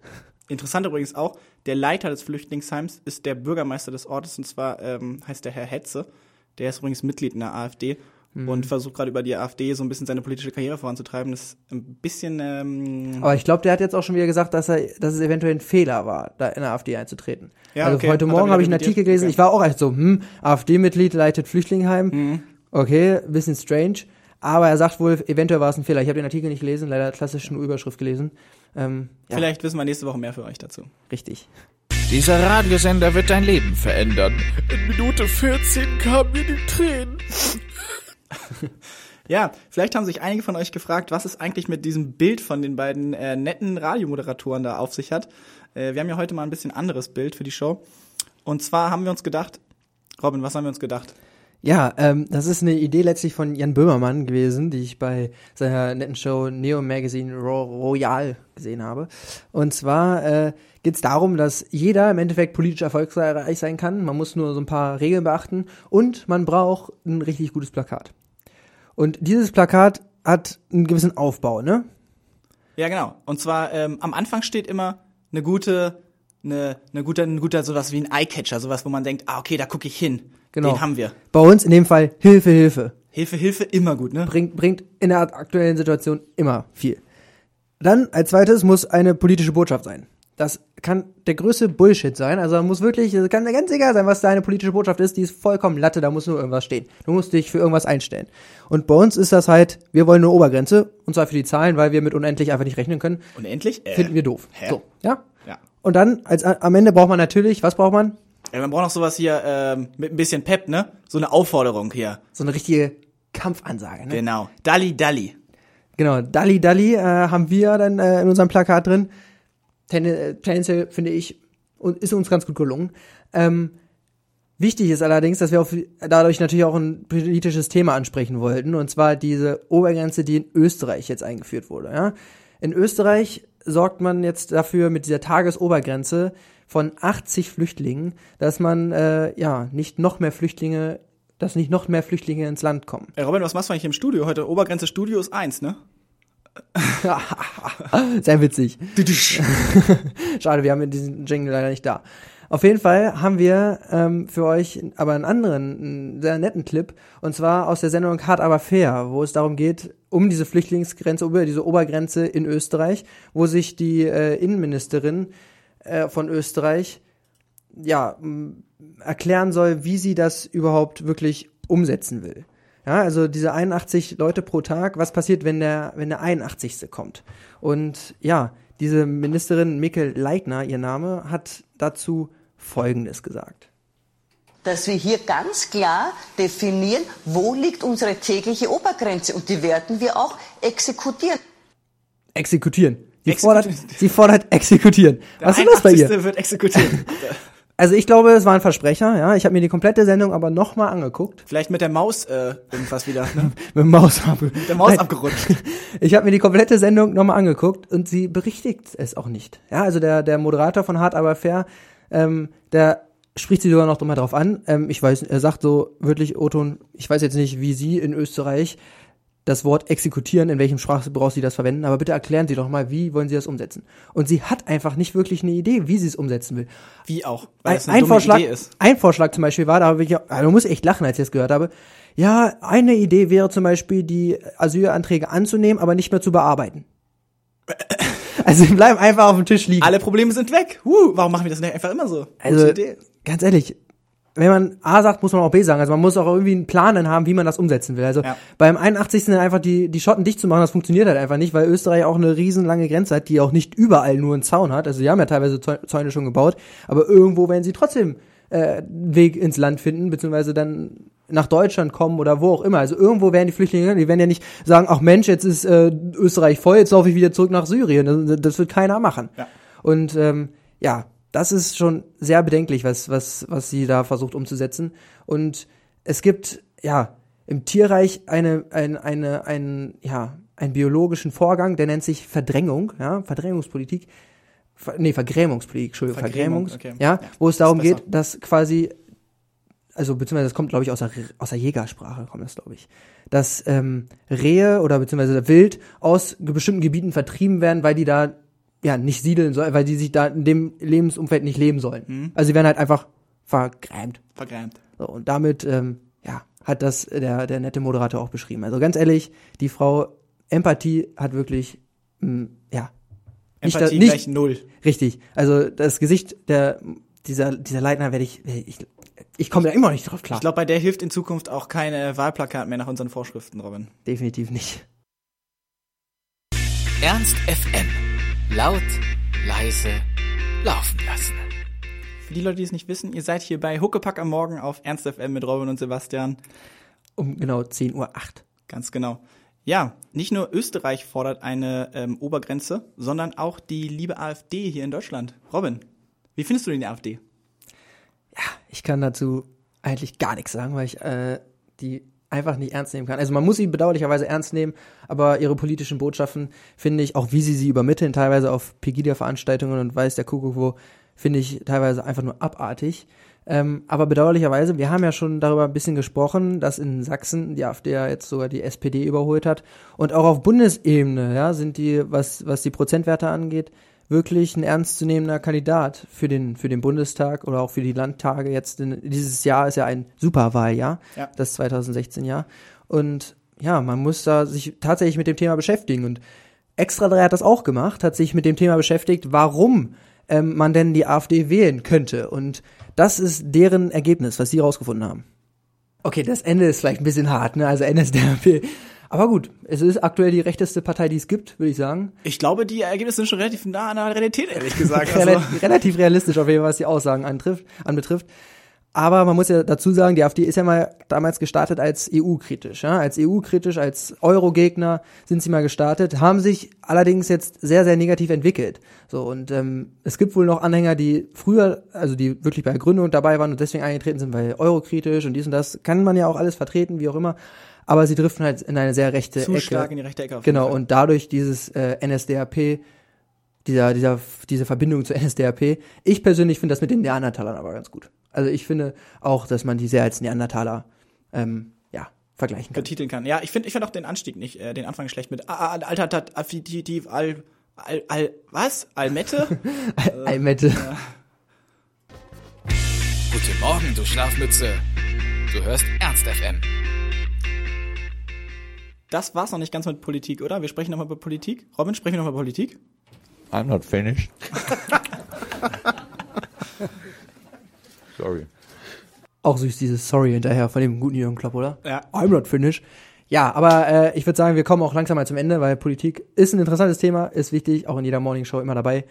Interessant übrigens auch, der Leiter des Flüchtlingsheims ist der Bürgermeister des Ortes und zwar ähm, heißt der Herr Hetze. Der ist übrigens Mitglied in der AfD mhm. und versucht gerade über die AfD so ein bisschen seine politische Karriere voranzutreiben. Das ist ein bisschen. Ähm Aber ich glaube, der hat jetzt auch schon wieder gesagt, dass er, dass es eventuell ein Fehler war, da in der AfD einzutreten. Ja, also okay. heute Morgen habe ich einen Artikel gelesen. Okay. Ich war auch echt so, hm, AfD-Mitglied leitet Flüchtlingsheim. Mhm. Okay, bisschen strange. Aber er sagt wohl, eventuell war es ein Fehler. Ich habe den Artikel nicht gelesen, leider klassischen Überschrift gelesen. Ähm, ja, Vielleicht wissen wir nächste Woche mehr für euch dazu. richtig. Dieser Radiosender wird dein Leben verändern. In Minute 14 kamen mir die Tränen. Ja, vielleicht haben sich einige von euch gefragt, was es eigentlich mit diesem Bild von den beiden äh, netten Radiomoderatoren da auf sich hat. Äh, wir haben ja heute mal ein bisschen anderes Bild für die Show. Und zwar haben wir uns gedacht, Robin, was haben wir uns gedacht? Ja, ähm, das ist eine Idee letztlich von Jan Böhmermann gewesen, die ich bei seiner netten Show Neo Magazine Ro Royal gesehen habe. Und zwar äh, geht es darum, dass jeder im Endeffekt politisch erfolgreich sein kann. Man muss nur so ein paar Regeln beachten und man braucht ein richtig gutes Plakat. Und dieses Plakat hat einen gewissen Aufbau, ne? Ja, genau. Und zwar ähm, am Anfang steht immer eine gute, eine, eine gute, ein guter sowas wie ein Eyecatcher, sowas, wo man denkt, ah okay, da gucke ich hin. Genau. Den haben wir. Bei uns in dem Fall Hilfe, Hilfe. Hilfe, Hilfe, immer gut, ne? bringt, bringt in der aktuellen Situation immer viel. Dann als zweites muss eine politische Botschaft sein. Das kann der größte Bullshit sein. Also da muss wirklich, es kann ganz egal sein, was deine politische Botschaft ist, die ist vollkommen Latte, da muss nur irgendwas stehen. Du musst dich für irgendwas einstellen. Und bei uns ist das halt, wir wollen eine Obergrenze, und zwar für die Zahlen, weil wir mit unendlich einfach nicht rechnen können. Unendlich? Äh, Finden wir doof. hä? So, ja? Ja. Und dann, als am Ende braucht man natürlich, was braucht man? Ja. Man braucht noch sowas hier ähm, mit ein bisschen Pep, ne? So eine Aufforderung hier. So eine richtige Kampfansage, ne? Genau. Dalli, Dalli. Genau, Dalli Dalli äh, haben wir dann äh, in unserem Plakat drin. Ten äh, tendenziell finde ich, und ist uns ganz gut gelungen. Ähm, wichtig ist allerdings, dass wir auf, dadurch natürlich auch ein politisches Thema ansprechen wollten, und zwar diese Obergrenze, die in Österreich jetzt eingeführt wurde. Ja? In Österreich sorgt man jetzt dafür mit dieser Tagesobergrenze von 80 Flüchtlingen, dass man äh, ja nicht noch mehr Flüchtlinge, dass nicht noch mehr Flüchtlinge ins Land kommen. Ey, Robin, was machst du eigentlich im Studio heute? Obergrenze Studio ist eins, ne? Sehr witzig. Schade, wir haben diesen Jingle leider nicht da. Auf jeden Fall haben wir ähm, für euch aber einen anderen, einen sehr netten Clip, und zwar aus der Sendung Hart aber fair, wo es darum geht, um diese Flüchtlingsgrenze, über diese Obergrenze in Österreich, wo sich die äh, Innenministerin äh, von Österreich ja erklären soll, wie sie das überhaupt wirklich umsetzen will. Ja, also diese 81 Leute pro Tag, was passiert, wenn der, wenn der 81. kommt? Und ja, diese Ministerin Mikkel Leitner, ihr Name, hat dazu Folgendes gesagt. dass wir hier ganz klar definieren, wo liegt unsere tägliche Obergrenze und die werden wir auch exekutieren. Exekutieren. Sie. Fordert, sie fordert exekutieren. Was ist los bei ihr? 81. wird exekutiert. Also ich glaube, es war ein Versprecher, ja. Ich habe mir die komplette Sendung aber nochmal angeguckt. Vielleicht mit der Maus äh, irgendwas wieder, ne? Mit dem Maus. Mit der Maus abgerutscht. Ich habe mir die komplette Sendung nochmal angeguckt und sie berichtigt es auch nicht. Ja, also der, der Moderator von Hart aber fair, ähm, der spricht sie sogar noch mal drauf an. Ähm, ich weiß, er sagt so wirklich, Oton, ich weiß jetzt nicht, wie Sie in Österreich das Wort exekutieren, in welchem Sprachgebrauch Sie das verwenden, aber bitte erklären Sie doch mal, wie wollen Sie das umsetzen? Und sie hat einfach nicht wirklich eine Idee, wie sie es umsetzen will. Wie auch, weil Ein, eine ein dumme Vorschlag, Idee ist. ein Vorschlag zum Beispiel war, da habe ich, also muss echt lachen, als ich das gehört habe. Ja, eine Idee wäre zum Beispiel, die Asylanträge anzunehmen, aber nicht mehr zu bearbeiten. Also sie bleiben einfach auf dem Tisch liegen. Alle Probleme sind weg. Huh, warum machen wir das nicht einfach immer so? Also, Gute Idee. ganz ehrlich, wenn man A sagt, muss man auch B sagen. Also man muss auch irgendwie einen Plan dann haben, wie man das umsetzen will. Also Ja. beim 81. dann einfach die, die Schotten dicht zu machen, das funktioniert halt einfach nicht, weil Österreich auch eine riesenlange Grenze hat, die auch nicht überall nur einen Zaun hat. Also sie haben ja teilweise Zäu- Zäune schon gebaut, aber irgendwo werden sie trotzdem äh, Weg ins Land finden, beziehungsweise dann nach Deutschland kommen oder wo auch immer. Also irgendwo werden die Flüchtlinge, die werden ja nicht sagen, ach Mensch, jetzt ist äh, Österreich voll, jetzt laufe ich wieder zurück nach Syrien. Das, das wird keiner machen. Ja. Und ähm, ja, das ist schon sehr bedenklich, was, was, was sie da versucht umzusetzen. Und es gibt, ja, im Tierreich eine, ein, eine, ein, ja, einen biologischen Vorgang, der nennt sich Verdrängung, ja, Verdrängungspolitik. Ver, nee, Vergrämungspolitik, Entschuldigung, Vergrämung, Vergrämungs, okay. ja, Ja, wo es darum geht, dass quasi, also beziehungsweise das kommt, glaube ich, aus der, aus der Jägersprache, kommt das, glaube ich, dass ähm, Rehe oder beziehungsweise Wild aus bestimmten Gebieten vertrieben werden, weil die da ja nicht siedeln sollen, weil die sich da in dem Lebensumfeld nicht leben sollen. Mhm. Also sie werden halt einfach vergrämt. Vergrämt. So, und damit, ähm, ja, hat das der, der nette Moderator auch beschrieben. Also ganz ehrlich, die Frau Empathie hat wirklich, mh, ja, nicht, Empathie nicht gleich null. richtig. Also das Gesicht der dieser, dieser Leitner werde ich, ich, ich komme da immer noch nicht drauf klar. Ich glaube, bei der hilft in Zukunft auch keine Wahlplakat mehr nach unseren Vorschriften, Robin. Definitiv nicht. Ernst FM. Laut, leise, laufen lassen. Für die Leute, die es nicht wissen, ihr seid hier bei Huckepack am Morgen auf Ernst FM mit Robin und Sebastian. Um genau 10.08 Uhr. Ganz genau. Ja, nicht nur Österreich fordert eine ähm, Obergrenze, sondern auch die liebe AfD hier in Deutschland. Robin, wie findest du denn die AfD? Ja, ich kann dazu eigentlich gar nichts sagen, weil ich äh, die einfach nicht ernst nehmen kann. Also man muss sie bedauerlicherweise ernst nehmen, aber ihre politischen Botschaften finde ich, auch wie sie sie übermitteln, teilweise auf Pegida-Veranstaltungen und weiß der Kuckuck wo, finde ich teilweise einfach nur abartig. Ähm, aber bedauerlicherweise, wir haben ja schon darüber ein bisschen gesprochen, dass in Sachsen die AfD ja jetzt sogar die SPD überholt hat. Und auch auf Bundesebene, ja, sind die, was, was die Prozentwerte angeht, wirklich ein ernstzunehmender Kandidat für den, für den Bundestag oder auch für die Landtage. Jetzt in, dieses Jahr ist ja ein Superwahljahr, Ja. das 2016 Jahr. Und ja, man muss da sich tatsächlich mit dem Thema beschäftigen. Und Extra 3 hat das auch gemacht, hat sich mit dem Thema beschäftigt, warum ähm, man denn die AfD wählen könnte. Und das ist deren Ergebnis, was sie rausgefunden haben. Okay, das Ende ist vielleicht ein bisschen hart, ne? Also NSDAP. Aber gut, es ist aktuell die rechteste Partei, die es gibt, würde ich sagen. Ich glaube, die Ergebnisse sind schon relativ nah an der Realität, ehrlich gesagt. Also, Rel relativ realistisch auf jeden Fall, was die Aussagen antrifft, anbetrifft. Aber man muss ja dazu sagen, die AfD ist ja mal damals gestartet als EU-kritisch. Ja? Als EU-kritisch, als Euro-Gegner sind sie mal gestartet, haben sich allerdings jetzt sehr, sehr negativ entwickelt. So Und ähm, es gibt wohl noch Anhänger, die früher, also die wirklich bei der Gründung dabei waren und deswegen eingetreten sind, weil Euro-kritisch und dies und das, kann man ja auch alles vertreten, wie auch immer. Aber sie driften halt in eine sehr rechte zu Ecke. stark in die rechte Ecke. auf Genau, Fall. und dadurch dieses äh, NSDAP, dieser, dieser, diese Verbindung zur NSDAP. Ich persönlich finde das mit den Neandertalern aber ganz gut. Also ich finde auch, dass man die sehr als Neandertaler ähm, ja, vergleichen kann. betiteln kann. Ja, ich finde ich find auch den Anstieg nicht, äh, den Anfang schlecht mit ah, ah, Altertat, affinitiv, al, al, al, was? Almette? Almette. Guten Morgen, du Schlafmütze. Du hörst Ernst FM. Das war's noch nicht ganz mit Politik, oder? Wir sprechen nochmal über Politik. Robin, sprechen wir nochmal über Politik? I'm not finished. Sorry. Auch süß dieses Sorry hinterher von dem guten Jürgen Klopp, oder? Ja. I'm not finished. Ja, aber äh, ich würde sagen, wir kommen auch langsam mal zum Ende, weil Politik ist ein interessantes Thema, ist wichtig, auch in jeder Morningshow immer dabei.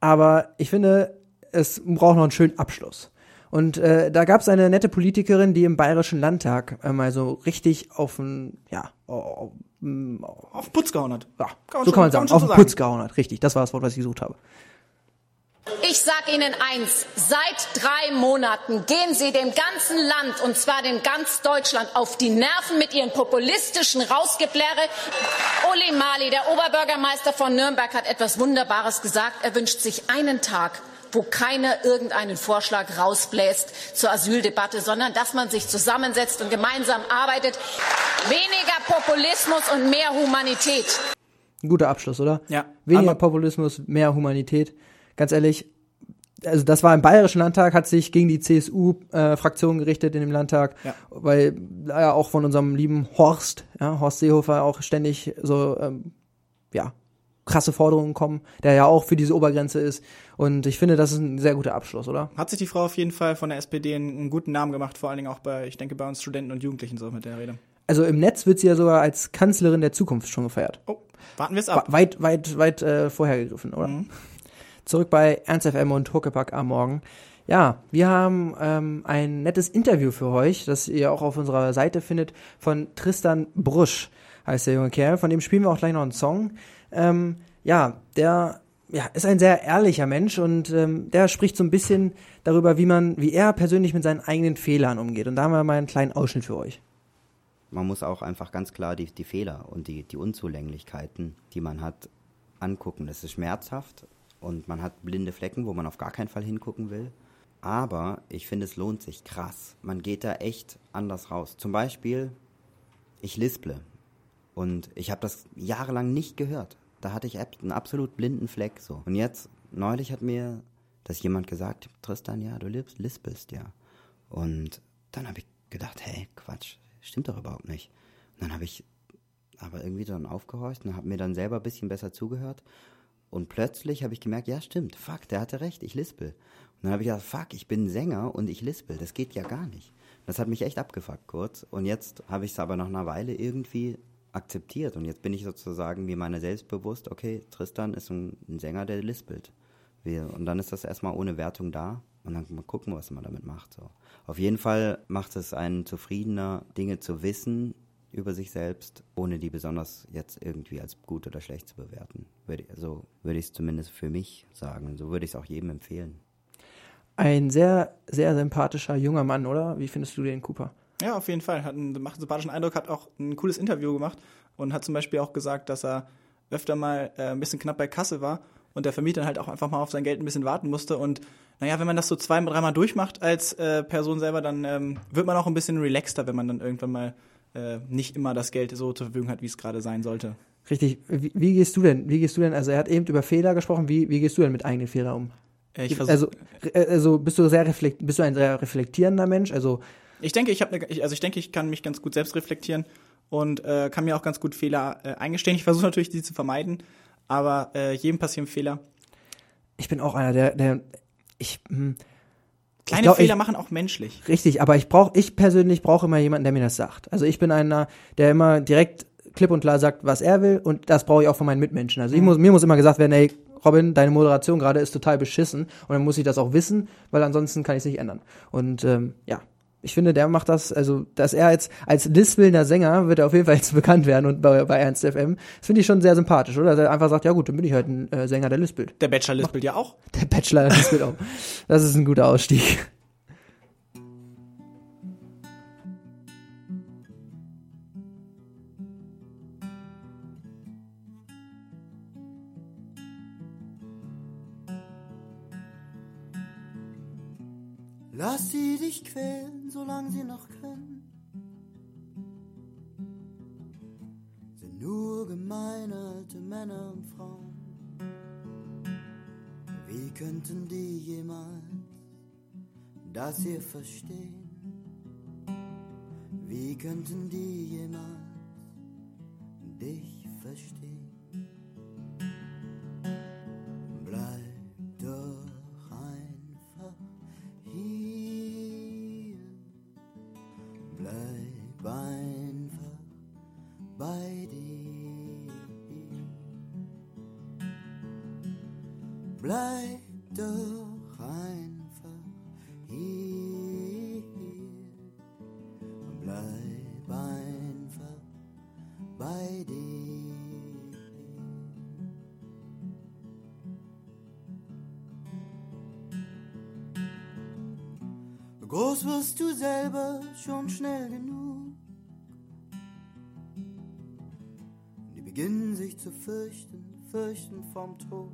Aber ich finde, es braucht noch einen schönen Abschluss. Und äh, da gab es eine nette Politikerin, die im Bayerischen Landtag äh, mal so richtig auf ein, ja, oh, oh, Auf Putz gehauen hat. ja Kann so schon- kann man kann sagen, man schon auf den. Putz gehauen hat. Richtig, das war das Wort, was ich gesucht habe. Ich sag Ihnen eins, seit drei Monaten gehen Sie dem ganzen Land, und zwar dem ganz Deutschland, auf die Nerven mit Ihren populistischen Rausgebläre. Uli Mali, der Oberbürgermeister von Nürnberg, hat etwas Wunderbares gesagt. Er wünscht sich einen Tag, wo keiner irgendeinen Vorschlag rausbläst zur Asyldebatte, sondern dass man sich zusammensetzt und gemeinsam arbeitet. Weniger Populismus und mehr Humanität. Ein guter Abschluss, oder? Ja. Weniger Aber- Populismus, mehr Humanität. Ganz ehrlich, also das war im Bayerischen Landtag, hat sich gegen die CSU-Fraktion gerichtet in dem Landtag, Ja. weil ja auch von unserem lieben Horst, ja, Horst Seehofer auch ständig so, ähm, ja, krasse Forderungen kommen, der ja auch für diese Obergrenze ist. Und ich finde, das ist ein sehr guter Abschluss, oder? Hat sich die Frau auf jeden Fall von der SPD einen, guten Namen gemacht, vor allen Dingen auch bei, ich denke, bei uns Studenten und Jugendlichen so mit der Rede. Also im Netz wird sie ja sogar als Kanzlerin der Zukunft schon gefeiert. Oh, warten wir es ab. weit, weit, weit äh, vorher gegriffen, oder? Zurück bei Ernst FM und Huckepack am Morgen. Ja, wir haben ähm, ein nettes Interview für euch, das ihr auch auf unserer Seite findet, von Tristan Brusch, heißt der junge Kerl. Von dem spielen wir auch gleich noch einen Song. Ähm, ja, der ja, ist ein sehr ehrlicher Mensch und ähm, der spricht so ein bisschen darüber, wie man, wie er persönlich mit seinen eigenen Fehlern umgeht. Und da haben wir mal einen kleinen Ausschnitt für euch. Man muss auch einfach ganz klar die, die Fehler und die, die Unzulänglichkeiten, die man hat, angucken. Das ist schmerzhaft und man hat blinde Flecken, wo man auf gar keinen Fall hingucken will. Aber ich finde, es lohnt sich krass. Man geht da echt anders raus. Zum Beispiel, ich lisple und ich habe das jahrelang nicht gehört. Da hatte ich einen absolut blinden Fleck so. Und jetzt, neulich hat mir das jemand gesagt, Tristan, ja, du lis- lispelst, ja. Und dann habe ich gedacht, hey, Quatsch, stimmt doch überhaupt nicht. Und dann habe ich aber irgendwie dann aufgehorcht und habe mir dann selber ein bisschen besser zugehört. Und plötzlich habe ich gemerkt, ja stimmt, fuck, der hatte recht, ich lispel. Und dann habe ich gedacht, fuck, ich bin Sänger und ich lispel, das geht ja gar nicht. Das hat mich echt abgefuckt kurz. Und jetzt habe ich es aber nach einer Weile irgendwie akzeptiert. Und jetzt bin ich sozusagen mir meiner selbst bewusst, okay, Tristan ist ein, ein Sänger, der lispelt. Und dann ist das erstmal ohne Wertung da. Und dann mal gucken, was man damit macht. So. Auf jeden Fall macht es einen zufriedener, Dinge zu wissen über sich selbst, ohne die besonders jetzt irgendwie als gut oder schlecht zu bewerten. Würde, so würde ich es zumindest für mich sagen. Und so würde ich es auch jedem empfehlen. Ein sehr, sehr sympathischer junger Mann, oder? Wie findest du den Cooper? Ja, auf jeden Fall. Hat einen, macht einen sympathischen Eindruck, hat auch ein cooles Interview gemacht und hat zum Beispiel auch gesagt, dass er öfter mal äh, ein bisschen knapp bei Kasse war und der Vermieter halt auch einfach mal auf sein Geld ein bisschen warten musste. Und naja, wenn man das so zwei, dreimal durchmacht als äh, Person selber, dann ähm, wird man auch ein bisschen relaxter, wenn man dann irgendwann mal äh, nicht immer das Geld so zur Verfügung hat, wie es gerade sein sollte. Richtig. Wie, wie, gehst du denn? Wie gehst du denn? Also er hat eben über Fehler gesprochen. Wie, wie gehst du denn mit eigenen Fehlern um? Äh, ich versuch, also, äh, also bist du sehr reflekt, bist du ein sehr reflektierender Mensch? Also ich denke, ich habe, ne, also ich denke, ich kann mich ganz gut selbst reflektieren und äh, kann mir auch ganz gut Fehler äh, eingestehen. Ich versuche natürlich, die zu vermeiden, aber äh, jedem passieren Fehler. Ich bin auch einer, der, der ich hm, Kleine glaub, Fehler ich, machen auch menschlich. Richtig, aber ich brauche, ich persönlich brauche immer jemanden, der mir das sagt. Also ich bin einer, der immer direkt klipp und klar sagt, was er will, und das brauche ich auch von meinen Mitmenschen. Also ich muss, mir muss immer gesagt werden, ey, Robin, deine Moderation gerade ist total beschissen, und dann muss ich das auch wissen, weil ansonsten kann ich es nicht ändern. Und ähm, ja, ich finde, der macht das, also, dass er als, als lispelnder Sänger wird er auf jeden Fall jetzt bekannt werden und bei, bei Ernst FM. Das finde ich schon sehr sympathisch, oder? Dass er einfach sagt, ja gut, dann bin ich halt ein äh, Sänger, der lispelt. Der Bachelor lispelt ja auch. Der Bachelor lispelt auch. Das ist ein guter Ausstieg. Lass sie dich quälen, solange sie noch können. Sind nur gemeine alte Männer und Frauen. Wie könnten die jemals das hier verstehen? Wie könnten die jemals dich verstehen? Bei. Bleib doch einfach hier. Bleib einfach bei dir. Groß wirst du selber schon schnell genug. Fürchten, fürchten vom Tod.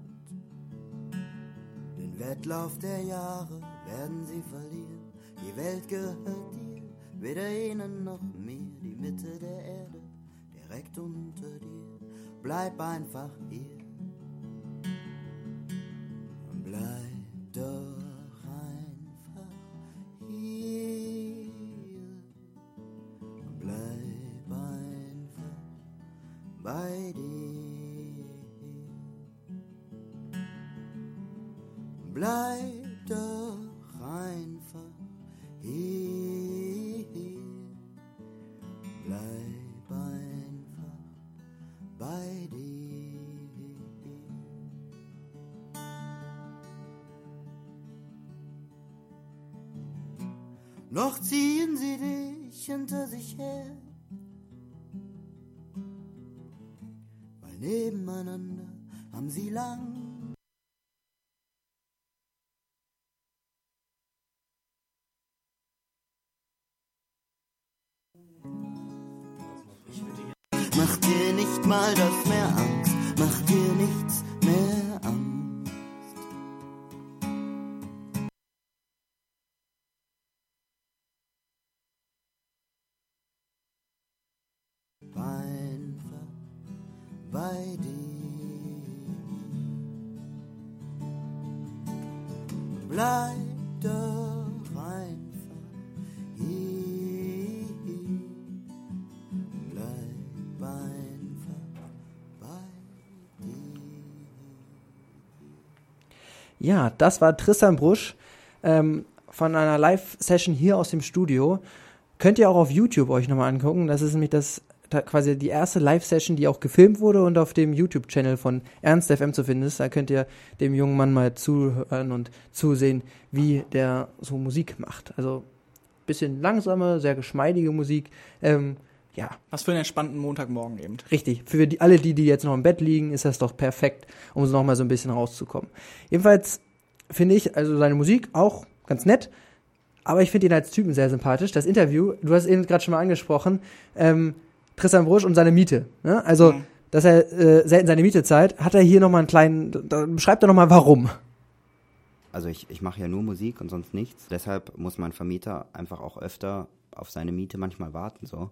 Den Wettlauf der Jahre werden sie verlieren. Die Welt gehört dir, weder ihnen noch mir. Die Mitte der Erde, direkt unter dir. Bleib einfach hier. Nebeneinander haben sie lang Mach dir nicht mal das mehr Angst, mach dir nichts Ja, das war Tristan Brusch ähm, von einer Live-Session hier aus dem Studio. Könnt ihr auch auf YouTube euch nochmal angucken. Das ist nämlich das da quasi die erste Live-Session, die auch gefilmt wurde und auf dem YouTube-Channel von Ernst FM zu finden ist. Da könnt ihr dem jungen Mann mal zuhören und zusehen, wie der so Musik macht. Also bisschen langsame, sehr geschmeidige Musik. Ähm, ja, Was für einen entspannten Montagmorgen eben. Richtig. Für die, alle die, die jetzt noch im Bett liegen, ist das doch perfekt, um so noch mal so ein bisschen rauszukommen. Jedenfalls finde ich also seine Musik auch ganz nett, aber ich finde ihn als Typen sehr sympathisch. Das Interview, du hast eben gerade schon mal angesprochen, ähm, Tristan Brusch und seine Miete. Ne? Also, Mhm. dass er äh, selten seine Miete zahlt, hat er hier noch mal einen kleinen, da beschreibt er noch mal warum. Also ich, ich mache ja nur Musik und sonst nichts. Deshalb muss mein Vermieter einfach auch öfter auf seine Miete manchmal warten so.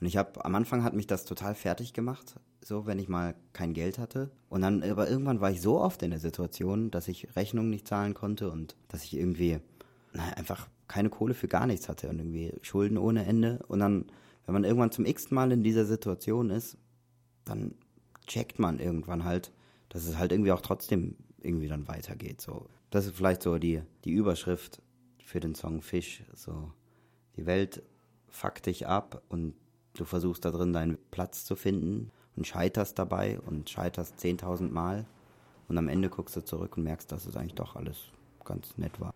Und ich habe am Anfang hat mich das total fertig gemacht, so wenn ich mal kein Geld hatte. Und dann aber irgendwann war ich so oft in der Situation, dass ich Rechnungen nicht zahlen konnte und dass ich irgendwie na, einfach keine Kohle für gar nichts hatte und irgendwie Schulden ohne Ende. Und dann, wenn man irgendwann zum x Mal in dieser Situation ist, dann checkt man irgendwann halt, dass es halt irgendwie auch trotzdem irgendwie dann weitergeht. So, das ist vielleicht so die die Überschrift für den Song Fisch. So, die Welt fuckt dich ab und du versuchst da drin deinen Platz zu finden und scheiterst dabei und scheiterst 10.000 Mal und am Ende guckst du zurück und merkst, dass es eigentlich doch alles ganz nett war.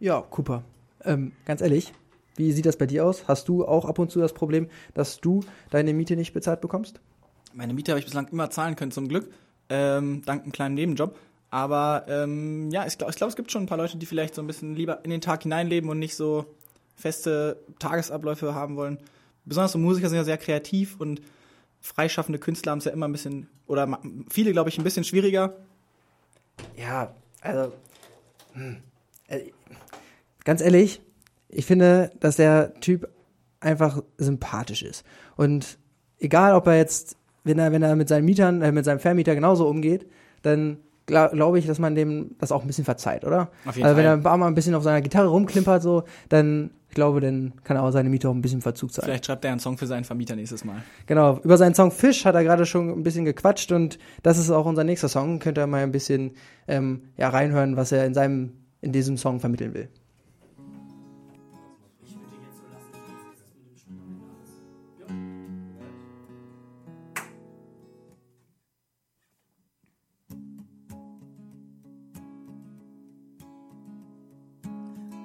Ja, Cooper. Ähm, ganz ehrlich, wie sieht das bei dir aus? Hast du auch ab und zu das Problem, dass du deine Miete nicht bezahlt bekommst? Meine Miete habe ich bislang immer zahlen können, zum Glück. Ähm, dank einem kleinen Nebenjob. Aber ähm, ja, ich glaube, ich glaub, es gibt schon ein paar Leute, die vielleicht so ein bisschen lieber in den Tag hineinleben und nicht so feste Tagesabläufe haben wollen. Besonders so Musiker sind ja sehr kreativ und freischaffende Künstler haben es ja immer ein bisschen, oder viele, glaube ich, ein bisschen schwieriger. Ja, also hm, äh, ganz ehrlich, ich finde, dass der Typ einfach sympathisch ist. Und egal, ob er jetzt, wenn er, wenn er mit seinen Mietern, äh, mit seinem Vermieter genauso umgeht, dann glaube glaub ich, dass man dem das auch ein bisschen verzeiht, oder? Auf jeden also wenn er ein paar Mal ein bisschen auf seiner Gitarre rumklimpert, so, dann ich glaube, dann kann er auch seine Miete auch ein bisschen Verzug zahlen. Vielleicht schreibt er einen Song für seinen Vermieter nächstes Mal. Genau, über seinen Song Fisch hat er gerade schon ein bisschen gequatscht und das ist auch unser nächster Song. Könnt ihr mal ein bisschen ähm, ja, reinhören, was er in seinem, in diesem Song vermitteln will.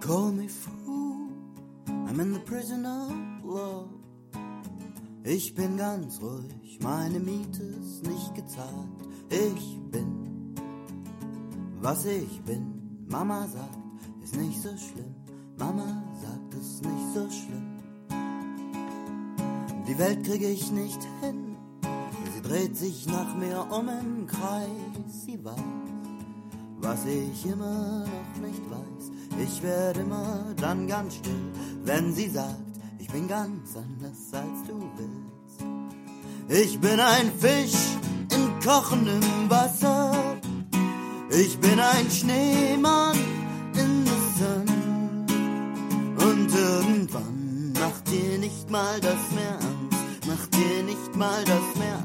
Call me fool, I'm in the prison of love. Ich bin ganz ruhig, meine Miete ist nicht gezahlt. Ich bin, was ich bin. Mama sagt, ist nicht so schlimm. Mama sagt, ist nicht so schlimm. Die Welt kriege ich nicht hin. Sie dreht sich nach mir um im Kreis. Sie weiß, was ich immer noch nicht weiß. Ich werde immer dann ganz still, wenn sie sagt, ich bin ganz anders als du willst. Ich bin ein Fisch in kochendem Wasser. Ich bin ein Schneemann in the sun. Und irgendwann macht dir nicht mal das mehr Angst. Macht dir nicht mal das mehr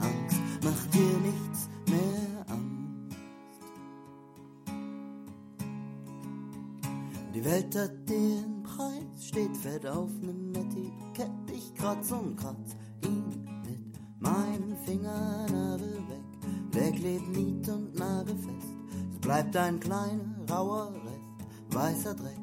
Hat den Preis, steht fett auf nem Etikett. Ich kratz und kratz ihn mit meinem Fingernagel weg. Der klebt nied und nagelfest. Es bleibt ein kleiner rauer Rest. Weißer Dreck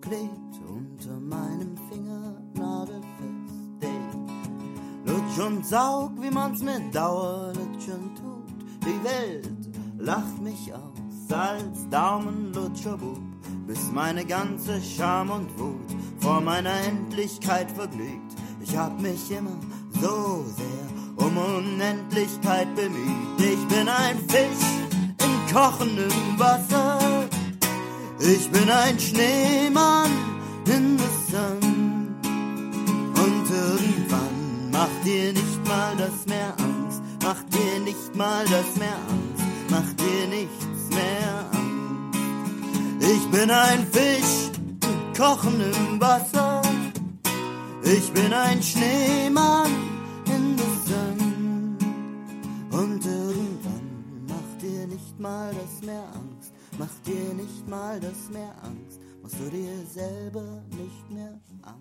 klebt unter meinem Fingernagel fest. Ey. Lutsch und saug, wie man's mit Dauerlutschen tut. Die Welt lacht mich aus als Daumenlutscherbub, bis meine ganze Scham und Wut vor meiner Endlichkeit verglüht. Ich hab mich immer so sehr um Unendlichkeit bemüht. Ich bin ein Fisch in kochendem Wasser. Ich bin ein Schneemann in the sun. Und irgendwann macht dir nicht mal das mehr Angst. Macht dir nicht mal das mehr Angst. Macht dir nichts mehr Angst. Ich bin ein Fisch in kochendem Wasser. Ich bin ein Schneemann in the sun. Und irgendwann macht dir nicht mal das mehr Angst. macht dir nicht mal das Meer Angst, machst du dir selber nicht mehr Angst.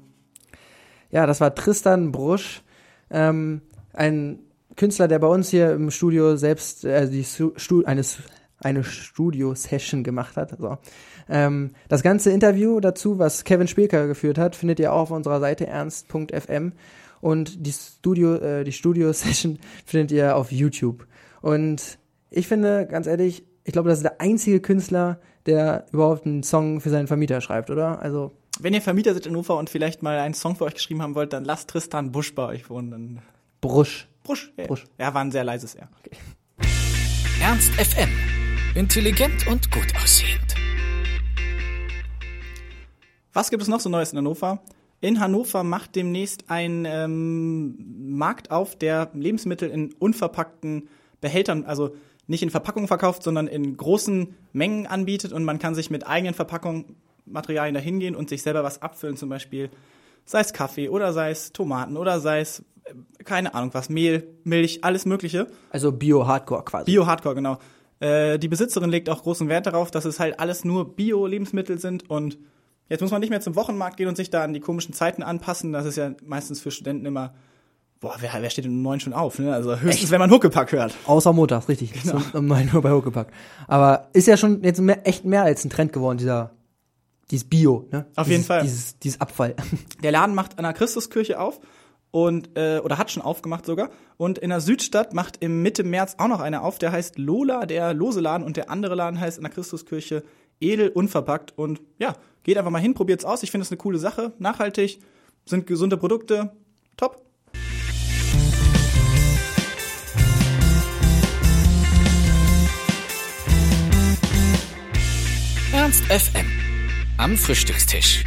Ja, das war Tristan Brusch, ähm, ein Künstler, der bei uns hier im Studio selbst äh, die Stu eine, eine Studio-Session gemacht hat. So. Ähm, das ganze Interview dazu, was Kevin Spilker geführt hat, findet ihr auch auf unserer Seite ernst.fm und die Studio, äh, die Studio-Session findet ihr auf YouTube. Und ich finde, ganz ehrlich, ich glaube, das ist der einzige Künstler, der überhaupt einen Song für seinen Vermieter schreibt, oder? Also Wenn ihr Vermieter seid in Hannover und vielleicht mal einen Song für euch geschrieben haben wollt, dann lasst Tristan Busch bei euch wohnen. Dann Brusch. Brusch. Ja, Brusch. Ja, war ein sehr leises R. Okay. Ernst FM. Intelligent und gut aussehend. Was gibt es noch so Neues in Hannover? In Hannover macht demnächst ein ähm, Markt auf, der Lebensmittel in unverpackten Behältern, also nicht in Verpackungen verkauft, sondern in großen Mengen anbietet und man kann sich mit eigenen Verpackungsmaterialien dahin gehen und sich selber was abfüllen, zum Beispiel sei es Kaffee oder sei es Tomaten oder sei es äh, keine Ahnung was, Mehl, Milch, alles Mögliche. Also Bio-Hardcore quasi. Bio-Hardcore, genau. Äh, die Besitzerin legt auch großen Wert darauf, dass es halt alles nur Bio-Lebensmittel sind und jetzt muss man nicht mehr zum Wochenmarkt gehen und sich da an die komischen Zeiten anpassen. Das ist ja meistens für Studenten immer, boah, wer, wer steht denn um neun schon auf? Ne? Also höchstens, wenn man Huckepack hört. Außer montags, richtig. Genau. Um, um 9 Uhr bei Huckepack. Aber ist ja schon jetzt mehr, echt mehr als ein Trend geworden, dieser, dieses Bio, ne? Auf dieses, jeden Fall. Dieses, dieses Abfall. Der Laden macht an der Christuskirche auf und äh, oder hat schon aufgemacht sogar und in der Südstadt macht im Mitte März auch noch einer auf, der heißt Lola, der lose Laden und der andere Laden heißt in der Christuskirche edel unverpackt und ja, geht einfach mal hin, probiert's aus. Ich finde es eine coole Sache, nachhaltig, sind gesunde Produkte, top. Ernst FM. Am Frühstückstisch.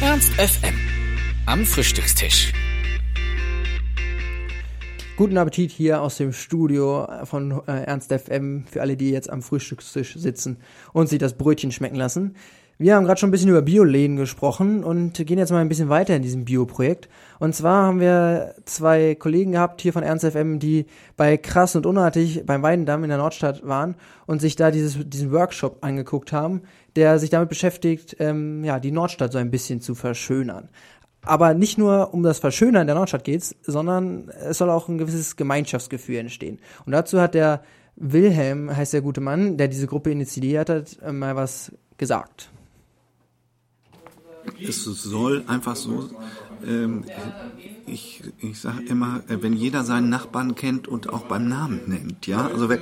Ernst FM. Am Frühstückstisch. Guten Appetit hier aus dem Studio von äh, Ernst FM für alle, die jetzt am Frühstückstisch sitzen und sich das Brötchen schmecken lassen. Wir haben gerade schon ein bisschen über Bioläden gesprochen und gehen jetzt mal ein bisschen weiter in diesem Bio-Projekt. Und zwar haben wir zwei Kollegen gehabt hier von Ernst FM, die bei Krass und Unartig beim Weidendamm in der Nordstadt waren und sich da dieses, diesen Workshop angeguckt haben, der sich damit beschäftigt, ähm, ja, die Nordstadt so ein bisschen zu verschönern. Aber nicht nur um das Verschönern der Nordstadt geht's, sondern es soll auch ein gewisses Gemeinschaftsgefühl entstehen. Und dazu hat der Wilhelm, heißt der gute Mann, der diese Gruppe initiiert hat, äh, mal was gesagt. Es soll einfach so, ähm, ich, ich sage immer, äh, wenn jeder seinen Nachbarn kennt und auch beim Namen nennt, ja, also wenn,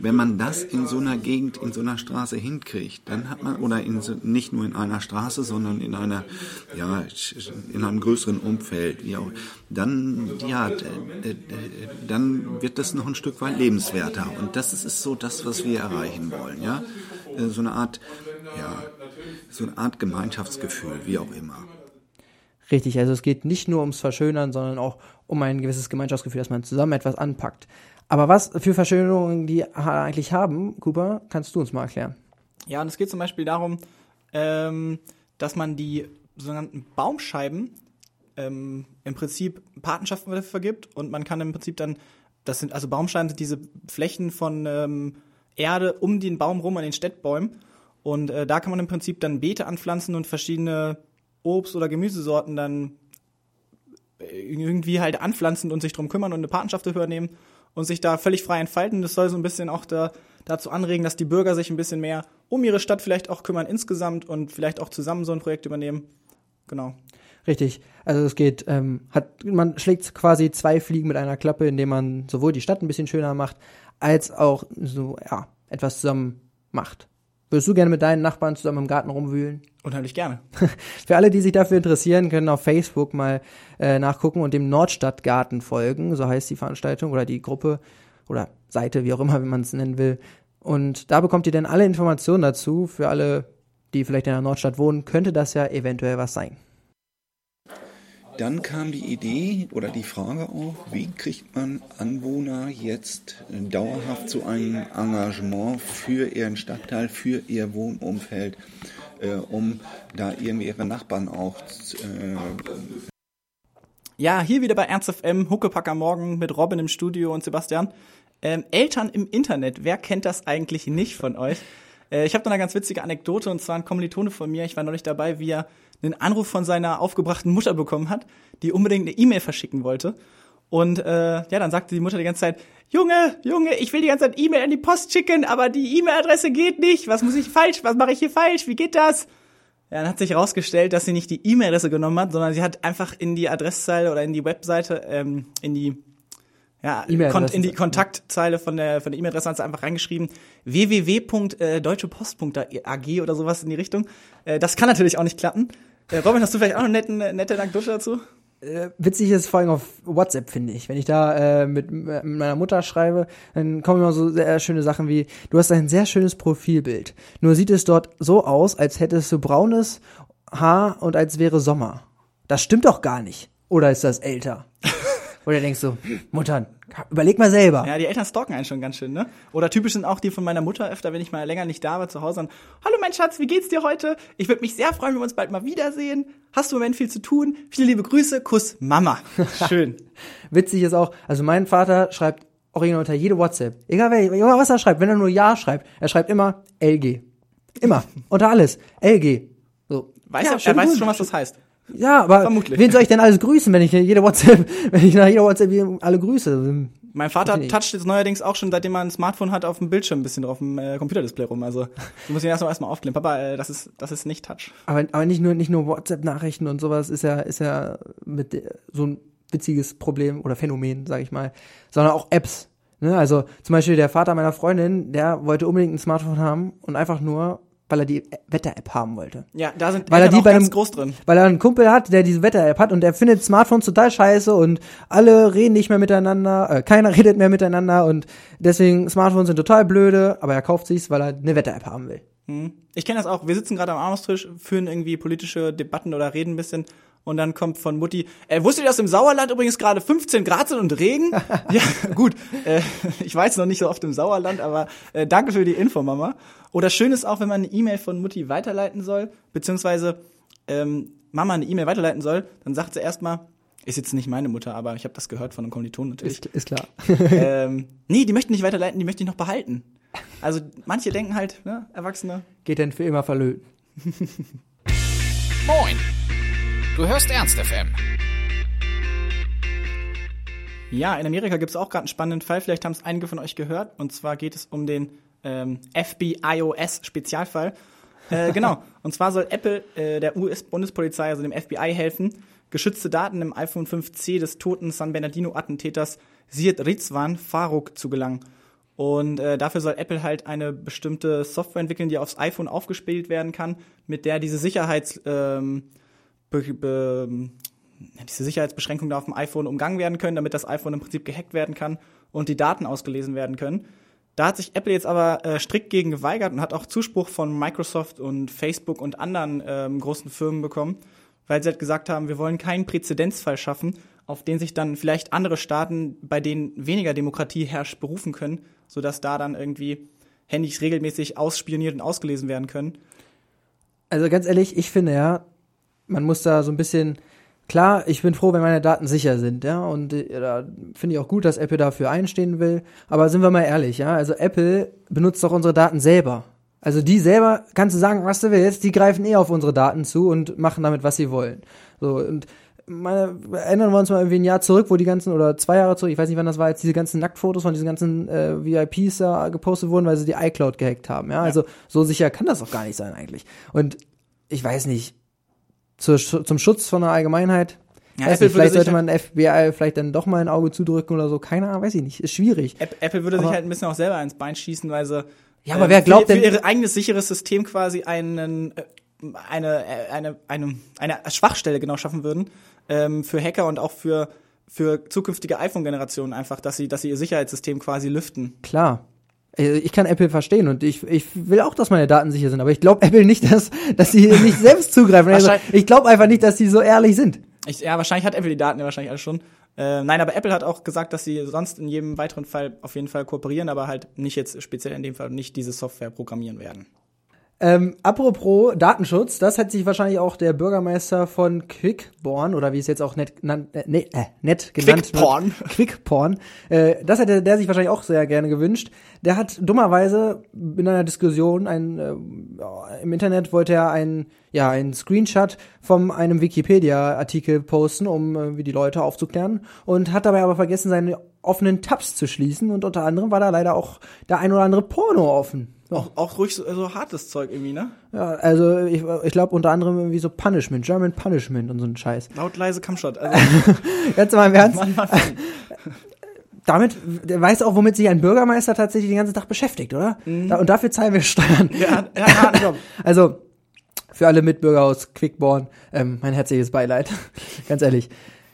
wenn man das in so einer Gegend, in so einer Straße hinkriegt, dann hat man, oder in, so- nicht nur in einer Straße, sondern in einer, ja, in einem größeren Umfeld, wie auch, dann, ja, dann wird das noch ein Stück weit lebenswerter. Und das ist, ist so das, was wir erreichen wollen, ja. Äh, So eine Art, ja, so eine Art Gemeinschaftsgefühl, wie auch immer. Richtig, also es geht nicht nur ums Verschönern, sondern auch um ein gewisses Gemeinschaftsgefühl, dass man zusammen etwas anpackt. Aber was für Verschönerungen die eigentlich haben, Cooper, kannst du uns mal erklären. Ja, und es geht zum Beispiel darum, ähm, dass man die sogenannten Baumscheiben ähm, im Prinzip Patenschaften vergibt und man kann im Prinzip dann, das sind also Baumscheiben sind diese Flächen von ähm, Erde um den Baum rum an den Städtbäumen und äh, da kann man im Prinzip dann Beete anpflanzen und verschiedene Obst- oder Gemüsesorten dann irgendwie halt anpflanzen und sich drum kümmern und eine Patenschaft dafür übernehmen und sich da völlig frei entfalten. Das soll so ein bisschen auch da, dazu anregen, dass die Bürger sich ein bisschen mehr um ihre Stadt vielleicht auch kümmern insgesamt und vielleicht auch zusammen so ein Projekt übernehmen. Genau. Richtig. Also es geht, ähm, hat, man schlägt quasi zwei Fliegen mit einer Klappe, indem man sowohl die Stadt ein bisschen schöner macht, als auch so, ja, etwas zusammen macht. Würdest du gerne mit deinen Nachbarn zusammen im Garten rumwühlen? Unheimlich gerne. Für alle, die sich dafür interessieren, können auf Facebook mal äh, nachgucken und dem Nordstadtgarten folgen, so heißt die Veranstaltung oder die Gruppe oder Seite, wie auch immer, wenn man es nennen will. Und da bekommt ihr dann alle Informationen dazu. Für alle, die vielleicht in der Nordstadt wohnen, könnte das ja eventuell was sein. Dann kam die Idee oder die Frage auf, wie kriegt man Anwohner jetzt dauerhaft zu einem Engagement für ihren Stadtteil, für ihr Wohnumfeld äh, um da irgendwie ihre Nachbarn auch äh, Ja, hier wieder bei Ernst FM, Huckepacker Morgen mit Robin im Studio und Sebastian. Ähm, Eltern im Internet, wer kennt das eigentlich nicht von euch? Äh, ich habe da eine ganz witzige Anekdote und zwar ein Kommilitone von mir, ich war neulich dabei, wie er einen Anruf von seiner aufgebrachten Mutter bekommen hat, die unbedingt eine E-Mail verschicken wollte. Und äh, ja, dann sagte die Mutter die ganze Zeit, Junge, Junge, ich will die ganze Zeit E-Mail an die Post schicken, aber die E-Mail-Adresse geht nicht. Was muss ich falsch? Was mache ich hier falsch? Wie geht das? Ja, dann hat sich herausgestellt, dass sie nicht die E-Mail-Adresse genommen hat, sondern sie hat einfach in die Adresszeile oder in die Webseite, ähm, in die ja, kon in die Kontaktzeile von der von der E-Mail-Adresse hat sie einfach reingeschrieben www.deutschepost.ag oder sowas in die Richtung. Äh, das kann natürlich auch nicht klappen. Äh, Robin, hast du vielleicht auch noch eine nette, nette Anekdote dazu? Äh, witzig ist vor allem auf WhatsApp, finde ich. Wenn ich da äh, mit, mit meiner Mutter schreibe, dann kommen immer so sehr schöne Sachen wie, du hast ein sehr schönes Profilbild. Nur sieht es dort so aus, als hättest du braunes Haar und als wäre Sommer. Das stimmt doch gar nicht. Oder ist das älter? Oder denkst du, Mutter, überleg mal selber. Ja, die Eltern stalken einen schon ganz schön, ne? Oder typisch sind auch die von meiner Mutter öfter, wenn ich mal länger nicht da war zu Hause, dann, hallo mein Schatz, wie geht's dir heute? Ich würde mich sehr freuen, wenn wir uns bald mal wiedersehen. Hast du im Moment viel zu tun? Viele liebe Grüße, Kuss, Mama. Schön. Witzig ist auch, also mein Vater schreibt original unter jede WhatsApp. Egal wer, was er schreibt, wenn er nur Ja schreibt, er schreibt immer LG. Immer. unter alles. LG. So. Weiß Ja, er, er weiß schon, was das heißt. Ja, aber Vermutlich. wen soll ich denn alles grüßen, wenn ich jede WhatsApp, wenn ich nach jeder WhatsApp alle grüße? Mein Vater toucht jetzt neuerdings auch schon, seitdem er ein Smartphone hat, auf dem Bildschirm ein bisschen auf dem äh, Computerdisplay rum. Also du musst ihn erstmal erstmal aufklären. Papa, äh, das ist das ist nicht Touch. Aber, aber nicht nur, nicht nur WhatsApp-Nachrichten und sowas ist ja, ist ja mit der- so ein witziges Problem oder Phänomen, sag ich mal, sondern auch Apps. Ne? Also zum Beispiel der Vater meiner Freundin, der wollte unbedingt ein Smartphone haben und einfach nur, weil er die Wetter-App haben wollte. Ja, da sind Weil er Eltern die auch bei ganz einem, groß drin. Weil er einen Kumpel hat, der diese Wetter-App hat und der findet Smartphones total scheiße und alle reden nicht mehr miteinander, äh, keiner redet mehr miteinander und deswegen Smartphones sind total blöde, aber er kauft sich's, weil er eine Wetter-App haben will. Hm. Ich kenne das auch. Wir sitzen gerade am Armstisch, führen irgendwie politische Debatten oder reden ein bisschen. Und dann kommt von Mutti, äh, wusstet ihr, dass im Sauerland übrigens gerade 15 Grad sind und Regen? ja, gut. Äh, ich weiß noch nicht so oft im Sauerland, aber äh, danke für die Info, Mama. Oder schön ist auch, wenn man eine E-Mail von Mutti weiterleiten soll, beziehungsweise ähm, Mama eine E-Mail weiterleiten soll, dann sagt sie erstmal, ist jetzt nicht meine Mutter, aber ich habe das gehört von einem Kommiliton natürlich. Ist, ist klar. ähm, nee, die möchten nicht weiterleiten, die möchte ich noch behalten. Also manche denken halt, ne, Erwachsene, Geht denn für immer verlöten. Moin. Du hörst Ernst FM. Ja, in Amerika gibt es auch gerade einen spannenden Fall, vielleicht haben es einige von euch gehört. Und zwar geht es um den ähm, FBIOS-Spezialfall. Äh, genau, und zwar soll Apple äh, der US-Bundespolizei, also dem FBI, helfen, geschützte Daten im iPhone 5C des toten San Bernardino-Attentäters Syed Rizwan Farouk zu gelangen. Und äh, dafür soll Apple halt eine bestimmte Software entwickeln, die aufs iPhone aufgespielt werden kann, mit der diese Sicherheits... Ähm, be, be, diese Sicherheitsbeschränkungen auf dem iPhone umgangen werden können, damit das iPhone im Prinzip gehackt werden kann und die Daten ausgelesen werden können. Da hat sich Apple jetzt aber äh, strikt gegen geweigert und hat auch Zuspruch von Microsoft und Facebook und anderen ähm, großen Firmen bekommen, weil sie halt gesagt haben, wir wollen keinen Präzedenzfall schaffen, auf den sich dann vielleicht andere Staaten, bei denen weniger Demokratie herrscht, berufen können, sodass da dann irgendwie Handys regelmäßig ausspioniert und ausgelesen werden können. Also ganz ehrlich, ich finde ja, man muss da so ein bisschen klar, ich bin froh, wenn meine Daten sicher sind, ja, und äh, da finde ich auch gut, dass Apple dafür einstehen will, aber sind wir mal ehrlich, ja, also Apple benutzt doch unsere Daten selber. Also die selber, kannst du sagen, was du willst, die greifen eh auf unsere Daten zu und machen damit, was sie wollen. So, und meine, erinnern wir uns mal irgendwie ein Jahr zurück, wo die ganzen, oder zwei Jahre zurück, ich weiß nicht, wann das war, jetzt diese ganzen Nacktfotos von diesen ganzen äh, VIPs da gepostet wurden, weil sie die iCloud gehackt haben, ja, also so sicher kann das doch gar nicht sein eigentlich. Und ich weiß nicht, zur, zum Schutz von der Allgemeinheit. Ja, Apple nicht, vielleicht sollte sich man FBI vielleicht dann doch mal ein Auge zudrücken oder so. Keine Ahnung, weiß ich nicht. Ist schwierig. App- Apple würde sich Aber- halt ein bisschen auch selber ins Bein schießen, weil sie Ja, aber äh, wer glaubt für, für denn- ihr eigenes sicheres System quasi einen äh, eine äh, eine eine eine Schwachstelle genau schaffen würden ähm, für Hacker und auch für für zukünftige iPhone-Generationen einfach, dass sie dass sie ihr Sicherheitssystem quasi lüften. Klar. Äh, Ich kann Apple verstehen und ich, ich will auch, dass meine Daten sicher sind, aber ich glaube Apple nicht, dass, dass sie nicht selbst zugreifen. Also, ich glaube einfach nicht, dass sie so ehrlich sind. Ich, ja, wahrscheinlich hat Apple die Daten ja wahrscheinlich alle schon. Äh, nein, aber Apple hat auch gesagt, dass sie sonst in jedem weiteren Fall auf jeden Fall kooperieren, aber halt nicht jetzt speziell in dem Fall nicht diese Software programmieren werden. Ähm, apropos Datenschutz, das hat sich wahrscheinlich auch der Bürgermeister von Quickborn oder wie es jetzt auch nett, nan, äh, nee, äh, nett genannt Quickporn. wird. Quickporn. Äh, das hätte der sich wahrscheinlich auch sehr gerne gewünscht. Der hat dummerweise in einer Diskussion ein, äh, im Internet wollte er ein ja ein Screenshot von einem Wikipedia-Artikel posten, um äh, wie die Leute aufzuklären und hat dabei aber vergessen, seine offenen Tabs zu schließen und unter anderem war da leider auch der ein oder andere Porno offen. Auch, auch ruhig so, so hartes Zeug irgendwie, ne? Ja, also ich, ich glaube unter anderem irgendwie so Punishment, German Punishment und so ein Scheiß. Laut leise Kamshot. Also, Jetzt mal im Ernst. Mann, Mann, Damit, der weiß auch, womit sich ein Bürgermeister tatsächlich den ganzen Tag beschäftigt, oder? Da, und dafür zahlen wir Steuern. ja, ja, Job. Also, für alle Mitbürger aus Quickborn, ähm, mein herzliches Beileid. Ganz ehrlich.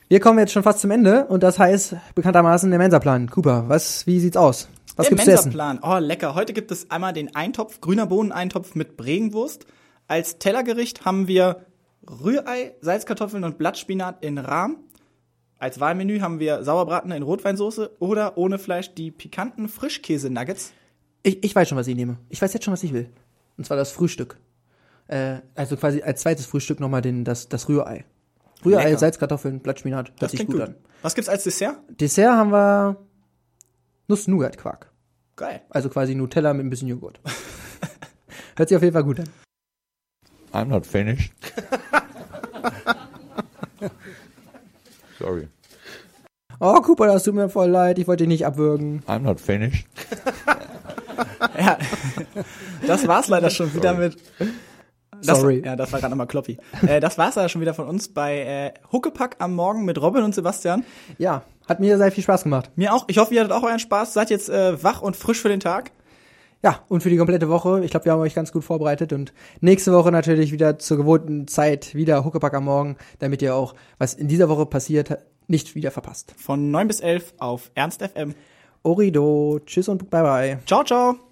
Wir kommen jetzt schon fast zum Ende und das heißt bekanntermaßen der Mensa-Plan. Cooper, was, wie sieht's aus? Was Der gibt's? Mensa-Plan. Oh, lecker. Heute gibt es einmal den Eintopf, grüner Bohneneintopf mit Bregenwurst. Als Tellergericht haben wir Rührei, Salzkartoffeln und Blattspinat in Rahm. Als Wahlmenü haben wir Sauerbraten in Rotweinsoße oder ohne Fleisch die pikanten Frischkäse-Nuggets. Ich, ich weiß schon, was ich nehme. Ich weiß jetzt schon, was ich will. Und zwar das Frühstück. Äh, also quasi als zweites Frühstück nochmal den, das, das Rührei. Rührei. Salzkartoffeln, Blattspinat. Hört Das sich klingt gut, gut. an. Was gibt's als Dessert? Dessert haben wir Nuss-Nougat-Quark. Geil. Also quasi Nutella mit ein bisschen Joghurt. Hört sich auf jeden Fall gut an. I'm not finished. Sorry. Oh, Cooper, das tut mir voll leid. Ich wollte dich nicht abwürgen. I'm not finished. Ja, das war's leider schon wieder mit. Das, Sorry. Ja, das war gerade nochmal Kloppi. Äh, das war's leider schon wieder von uns bei äh, Huckepack am Morgen mit Robin und Sebastian. Ja, hat mir sehr viel Spaß gemacht. Mir auch. Ich hoffe, ihr hattet auch euren Spaß. Seid jetzt äh, wach und frisch für den Tag. Ja, und für die komplette Woche. Ich glaube, wir haben euch ganz gut vorbereitet. Und nächste Woche natürlich wieder zur gewohnten Zeit wieder Huckepack am Morgen, damit ihr auch, was in dieser Woche passiert, nicht wieder verpasst. Von 9 bis 11 auf Ernst FM. Orido, tschüss und bye bye. Ciao, ciao.